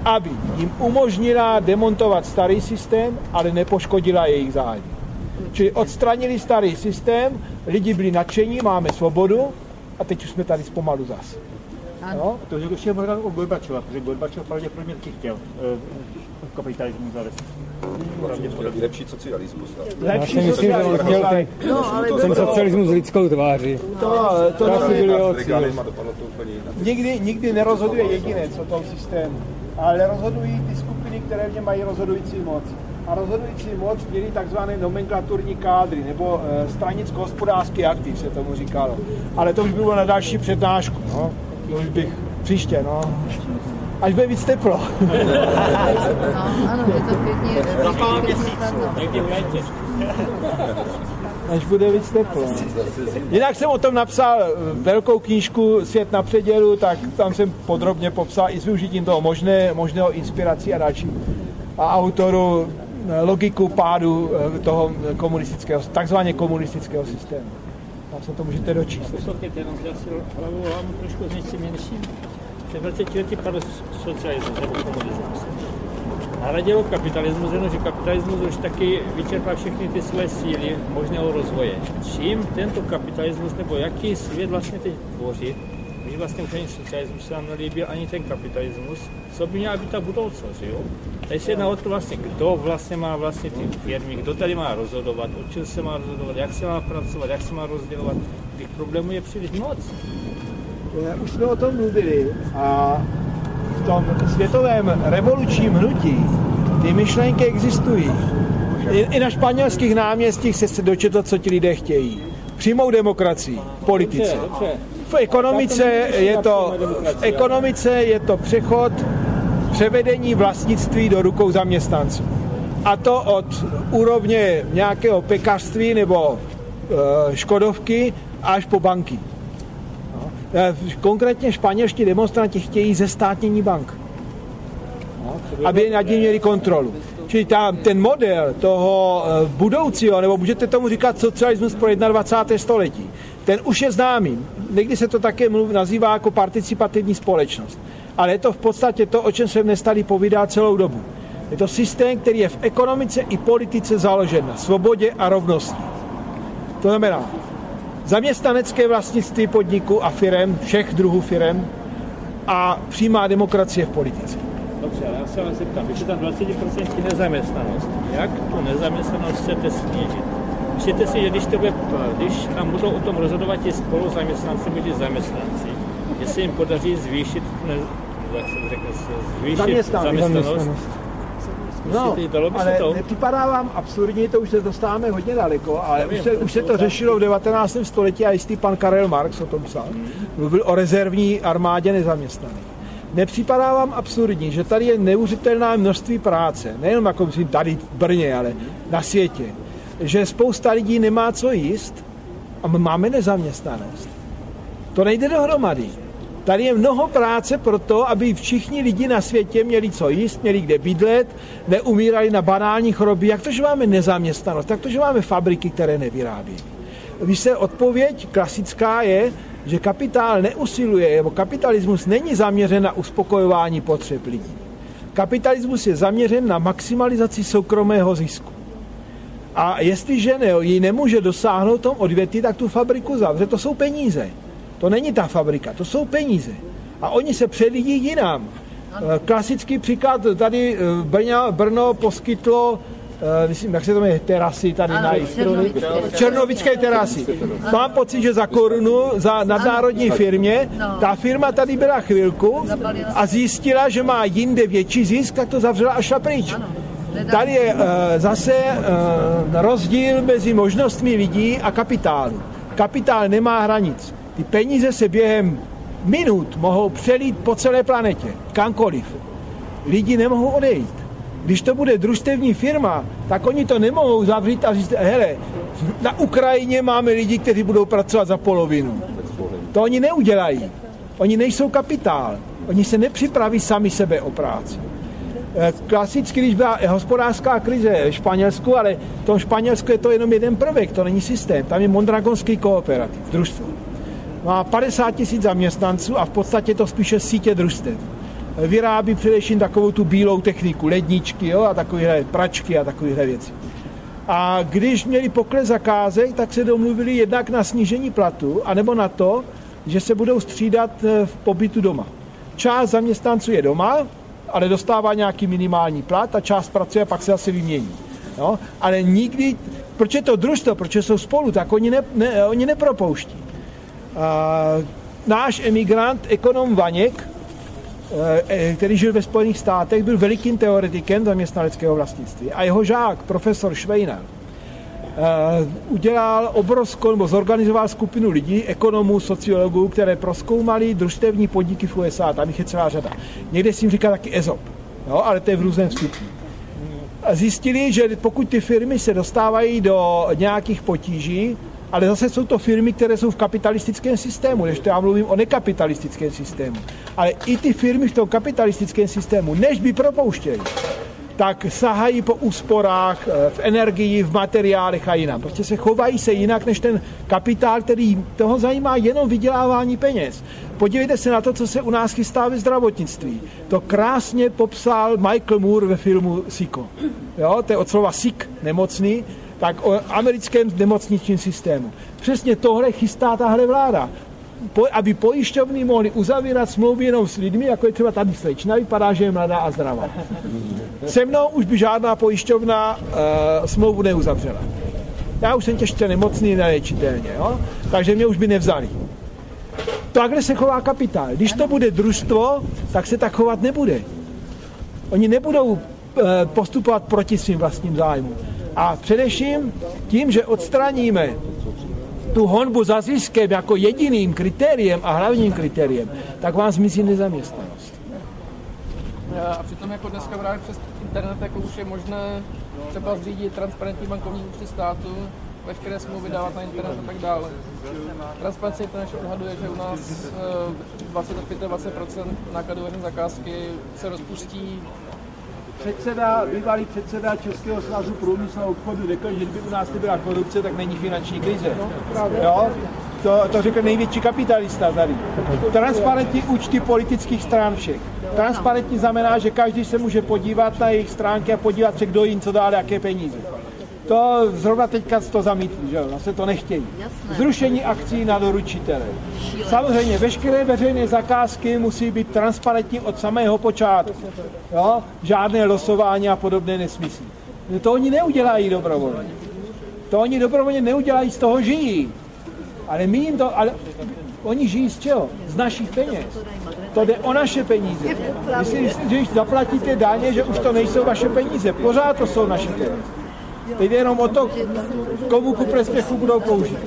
aby jim umožnila demontovat starý systém, ale nepoškodila jejich zájmy. Čili odstranili starý systém, lidi byli nadšení, máme svobodu a teď už jsme tady zpomalu zas. Ano. To je ještě možná o Gorbačova, protože Gorbačov pravděpodobně taky chtěl uh, kapitalismus zavést. Lepší socialismus. Lepší Já si myslím, že on chtěl ten, no, socialismus s lidskou tváří. To, to, to byly nikdy, nikdy nerozhoduje jedinec o tom systému, ale rozhodují ty skupiny, které v něm mají rozhodující moc. A rozhodující moc měli takzvané nomenklaturní kádry, nebo e, stranicko-hospodářský aktiv se tomu říkalo. Ale to už bylo na další přednášku. No. To už bych příště, no až bude víc teplo. no, ano, je to pěkně. Za měsíc, někdy v létě. Až bude víc teplo. Jinak jsem o tom napsal velkou knížku Svět na předělu, tak tam jsem podrobně popsal i s využitím toho možné, možného inspirací a další. A autoru eh, logiku pádu eh, toho komunistického, takzvaně komunistického systému. Tam se to můžete dočíst. Poslouchejte, jenom já si hlavu mám trošku s něčím menším před 20 lety padl socialismus nebo komunismus. Nahradilo kapitalismus, jenom že kapitalismus už taky vyčerpá všechny ty své síly možného rozvoje. Čím tento kapitalismus, nebo jaký svět vlastně teď když vlastně už ani socialismus se nám nelíbil, ani ten kapitalismus, co by měla být ta budoucnost, jo? Tady se jedná o to vlastně, kdo vlastně má vlastně ty firmy, kdo tady má rozhodovat, o čem se má rozhodovat, jak se má pracovat, jak se má rozdělovat. Těch problémů je příliš moc. Eh, už jsme o tom mluvili a v tom světovém revolučním hnutí ty myšlenky existují. I, na španělských náměstích se se dočetl, co ti lidé chtějí. Přijmou demokracii v politice. V ekonomice je to, v ekonomice je to přechod převedení vlastnictví do rukou zaměstnanců. A to od úrovně nějakého pekařství nebo e, škodovky až po banky. Eh, konkrétně španělští demonstranti chtějí zestátnění bank. No, aby nad ním měli kontrolu. Čili tam ten model toho eh, budoucího, nebo můžete tomu říkat socialismus pro 21. století, ten už je známý. Někdy se to také mluv, nazývá jako participativní společnost. Ale je to v podstatě to, o čem jsem dnes tady povídal celou dobu. Je to systém, který je v ekonomice i politice založen na svobodě a rovnosti. To znamená, zaměstnanecké vlastnictví podniku a firem, všech druhů firem a přímá demokracie v politice. Dobře, já se vás zeptám, je tam 20% nezaměstnanost, jak tu nezaměstnanost chcete snížit? Myslíte si, že když, to bude, když tam budou o tom rozhodovat ti spoluzaměstnanci, byli zaměstnanci, jestli jim podaří zvýšit, ne, jak jsem řekl, zvýšit zaměstnanost, zaměstnanost No, ale to? nepřipadá vám absurdní, to už se dostáváme hodně daleko, ale už se, už se to řešilo v 19. století a jistý pan Karel Marx o tom psal. Mluvil o rezervní armádě nezaměstnaných. Nepřipadá vám absurdní, že tady je neuvěřitelná množství práce, nejenom jako myslím tady v Brně, ale na světě, že spousta lidí nemá co jíst a my máme nezaměstnanost. To nejde dohromady. Tady je mnoho práce pro to, aby všichni lidi na světě měli co jíst, měli kde bydlet, neumírali na banální choroby. Jak to, že máme nezaměstnanost? Tak to, že máme fabriky, které nevyrábí. Víš se, odpověď klasická je, že kapitál neusiluje, nebo kapitalismus není zaměřen na uspokojování potřeb lidí. Kapitalismus je zaměřen na maximalizaci soukromého zisku. A jestliže ne, ji nemůže dosáhnout tom odvětví, tak tu fabriku zavře. To jsou peníze. To není ta fabrika, to jsou peníze. A oni se předjídí jinam. Eh, klasický příklad tady eh, Brno, Brno poskytlo uh, myslím, jak se to jmenuje, terasy tady ano, na Jistrovi. Černovické terasy. Mám pocit, že za korunu, za nadnárodní firmě, no. ta firma tady byla chvilku a zjistila, že má jinde větší zisk, tak to zavřela a šla pryč. Tady je uh, zase uh, rozdíl mezi možnostmi lidí a kapitálu. Kapitál nemá hranic. Ty peníze se během minut mohou přelít po celé planetě, kamkoliv. Lidi nemohou odejít. Když to bude družstevní firma, tak oni to nemohou zavřít a říct, hele, na Ukrajině máme lidi, kteří budou pracovat za polovinu. To oni neudělají. Oni nejsou kapitál. Oni se nepřipraví sami sebe o práci. Eh, klasicky, když byla hospodářská krize v Španělsku, ale v tom Španělsku je to jenom jeden prvek, to není systém. Tam je Mondragonský kooperativ, družstvo. Má 50 tisíc zaměstnanců a v podstatě to spíše sítě družstev vyrábí především takovou tu bílou techniku, ledničky jo, a takovéhle pračky a takovéhle věci. A když měli pokles zakázek, tak se domluvili jednak na snížení platu, anebo na to, že se budou střídat eh, v pobytu doma. Část zaměstnanců je doma, ale dostává nějaký minimální plat a část pracuje a pak se asi vymění. No, ale nikdy, proč je to družstvo, proč jsou spolu, tak oni, ne, ne, oni nepropouští. A, náš emigrant, ekonom Vaněk, Eh, eh, který žil ve Spojených státech, byl velikým teoretikem zaměstnaneckého vlastnictví. A jeho žák, profesor Schweiner, udělal obrovskou, nebo zorganizoval skupinu lidí, ekonomů, sociologů, které proskoumali družstevní podniky v USA. Tam jich je celá řada. Někde si jim říká taky EZOP, jo, ale to je v různém stupni. Zjistili, že pokud ty firmy se dostávají do nějakých potíží, ale zase jsou to firmy, které jsou v kapitalistickém systému, než to já mluvím o nekapitalistickém systému. Ale i ty firmy v tom kapitalistickém systému, než by propouštěli, tak sahají po úsporách eh, v energii, v materiálech a jinak. Prostě se chovají se jinak než ten kapitál, který toho zajímá jenom vydělávání peněz. Podívejte se na to, co se u nás chystá ve zdravotnictví. To krásně popsal Michael Moore ve filmu Siko. Jo, to je od slova sick, nemocný, tak o americkém nemocničním systému. Přesně tohle chystá tahle vláda. Aby pojišťovny mohly uzavírat smlouvy jenom s lidmi, jako je třeba tady slečna, vypadá, že je mladá a zdravá. Se mnou už by žádná pojišťovna uh, smlouvu neuzavřela. Já už jsem těžce nemocný, neléčitelně, jo? takže mě už by nevzali. Takhle se chová kapitál. Když to bude družstvo, tak se tak chovat nebude. Oni nebudou uh, postupovat proti svým vlastním zájmům. A především tím, že odstraníme tu honbu za ziskem jako jediným kritériem a hlavním kritériem, tak vám zmizí nezaměstnanost. A přitom jako dneska právě přes internet jako už je možné třeba zřídit transparentní bankovní účty státu, veškeré smlouvy dávat na internet a tak dále. Transparency International odhaduje, že u nás 25-20% eh, nákladů veřejné zakázky se rozpustí předseda, bývalý předseda Českého svazu průmyslu a obchodu řekl, že kdyby u nás nebyla korupce, tak není finanční krize. Jo? To, to řekl největší kapitalista tady. Transparentní účty politických stran všech. Transparentní znamená, že každý se může podívat na jejich stránky a podívat se, kdo jim co dá, jaké peníze. To zrovna teďka to zamítli, že jo, zase to nechtějí. Zrušení akcí na doručitele. Samozřejmě, veškeré veřejné zakázky musí být transparentní od samého počátku. Jo? Žádné losování a podobné nesmysly. To oni neudělají dobrovolně. To oni dobrovolně neudělají, z toho žijí. Ale my jim to, ale oni žijí z čeho? Z našich peněz. To jde o naše peníze. Myslím, že když zaplatíte daně, že už to nejsou vaše peníze. Pořád to jsou naše peníze. Teď jenom o to, komu ku prospěchu budou použít.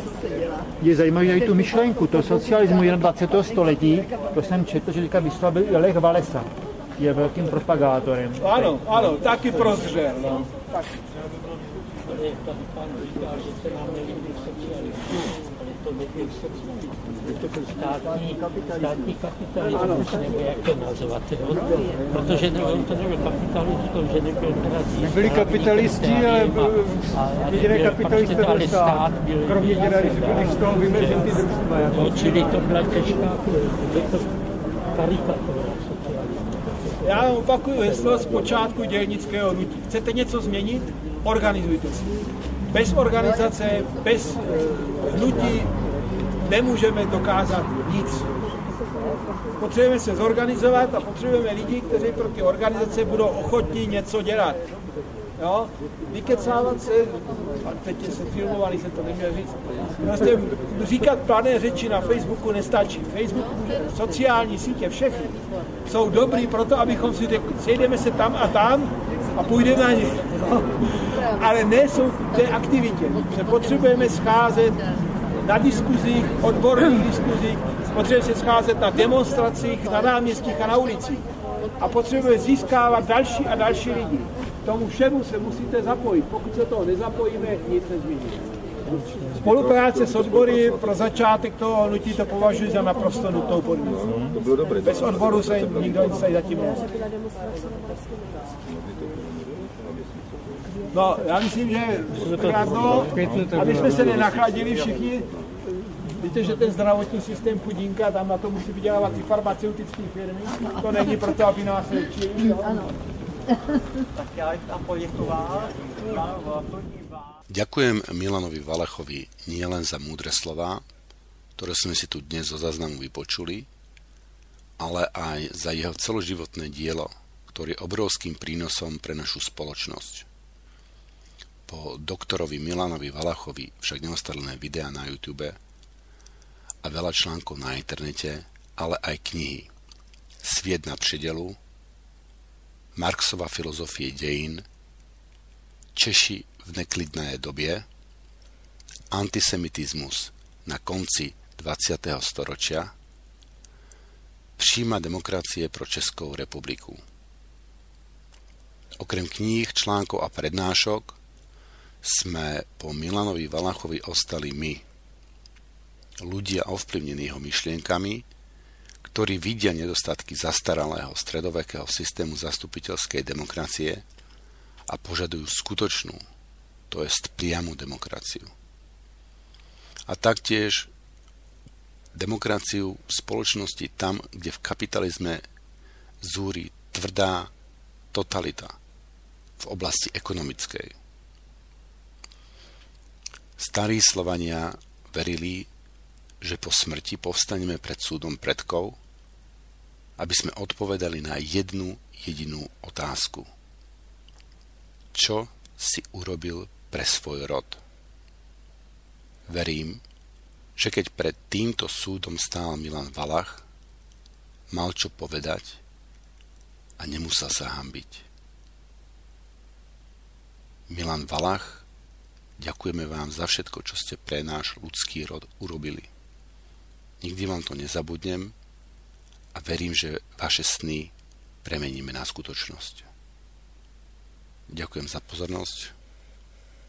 Je zajímavé i tu myšlenku, to socialismu 21. století, to jsem četl, že teďka vyslavil Lech Valesa. Je velkým propagátorem. Ano, ano, taky prozřel. No. Tak. Státní, státní kapitalismus, nebo jak to nazvat, jo? protože ne, on to nebyl kapitalismus, že nebyl teda získal. Byli kapitalisti, ale jediné kapitalisté byl stát. Kromě děda, když byli z toho vymezit ty družstva. No, čili to byla těžká karikatura. Já opakuju heslo z počátku dělnického hnutí. Chcete něco změnit? Organizujte se. Bez organizace, bez eh, hnutí nemůžeme dokázat nic. Potřebujeme se zorganizovat a potřebujeme lidi, kteří pro ty organizace budou ochotní něco dělat. jo, vykecávat se, a teď se filmovali, se to neměl říct, prostě říkat plané řeči na Facebooku nestačí. Facebook, sociální sítě, všechny jsou dobrý pro to, abychom si řekli, sejdeme se tam a tam a půjdeme na ně. Ale ne jsou v té aktivitě. Potřebujeme scházet na diskuzích, odborných diskuzích, potřebujeme se scházet na demonstracích, na náměstích a na ulicích. A potřebujeme získávat další a další lidi. Tomu všemu se musíte zapojit. Pokud se toho nezapojíme, nic nezmění. Spolupráce s odbory pro začátek toho hnutí to považuji za naprosto nutnou podmínku. To bylo dobré. Bez odboru se nikdo nic zatím nezapojil. No, já myslím, že krátko, aby jsme se nenachladili všichni, Víte, že ten zdravotní systém chudinka, tam na to musí vydělávat ty farmaceutické firmy. To není proto, aby nás léčili. Ano. tak já jim tam poděkoval. Ďakujem Milanovi Valechovi nielen za múdre slova, ktoré sme si tu dnes zo záznamu vypočuli, ale aj za jeho celoživotné dielo, ktorý je obrovským prínosom pre našu spoločnosť. Po doktorovi Milanovi Valachovi však neostalené videá na YouTube a veľa článkov na internete, ale aj knihy. Sviet na předelu, Marxova filozofie dejín, Češi v neklidné době, antisemitizmus na konci 20. storočia, přímá demokracie pro Českou republiku. Okrem kníh, článkov a prednášok sme po Milanovi Valachovi ostali my, ľudia ovplyvnení jeho myšlienkami, ktorí vidia nedostatky zastaralého stredovekého systému zastupiteľskej demokracie a požadujú skutočnú, to jest priamu demokraciu. A taktiež demokraciu v spoločnosti tam, kde v kapitalizme zúri tvrdá totalita v oblasti ekonomickej. Starí Slovania verili, že po smrti povstaneme pred súdom predkov aby sme odpovedali na jednu jedinú otázku. Čo si urobil pre svoj rod? Verím, že keď pred týmto súdom stál Milan Valach, mal čo povedať a nemusel sa hambiť. Milan Valach, ďakujeme vám za všetko, čo ste pre náš ľudský rod urobili. Nikdy vám to nezabudnem a verím, že vaše sny premeníme na skutočnosť. Ďakujem za pozornosť.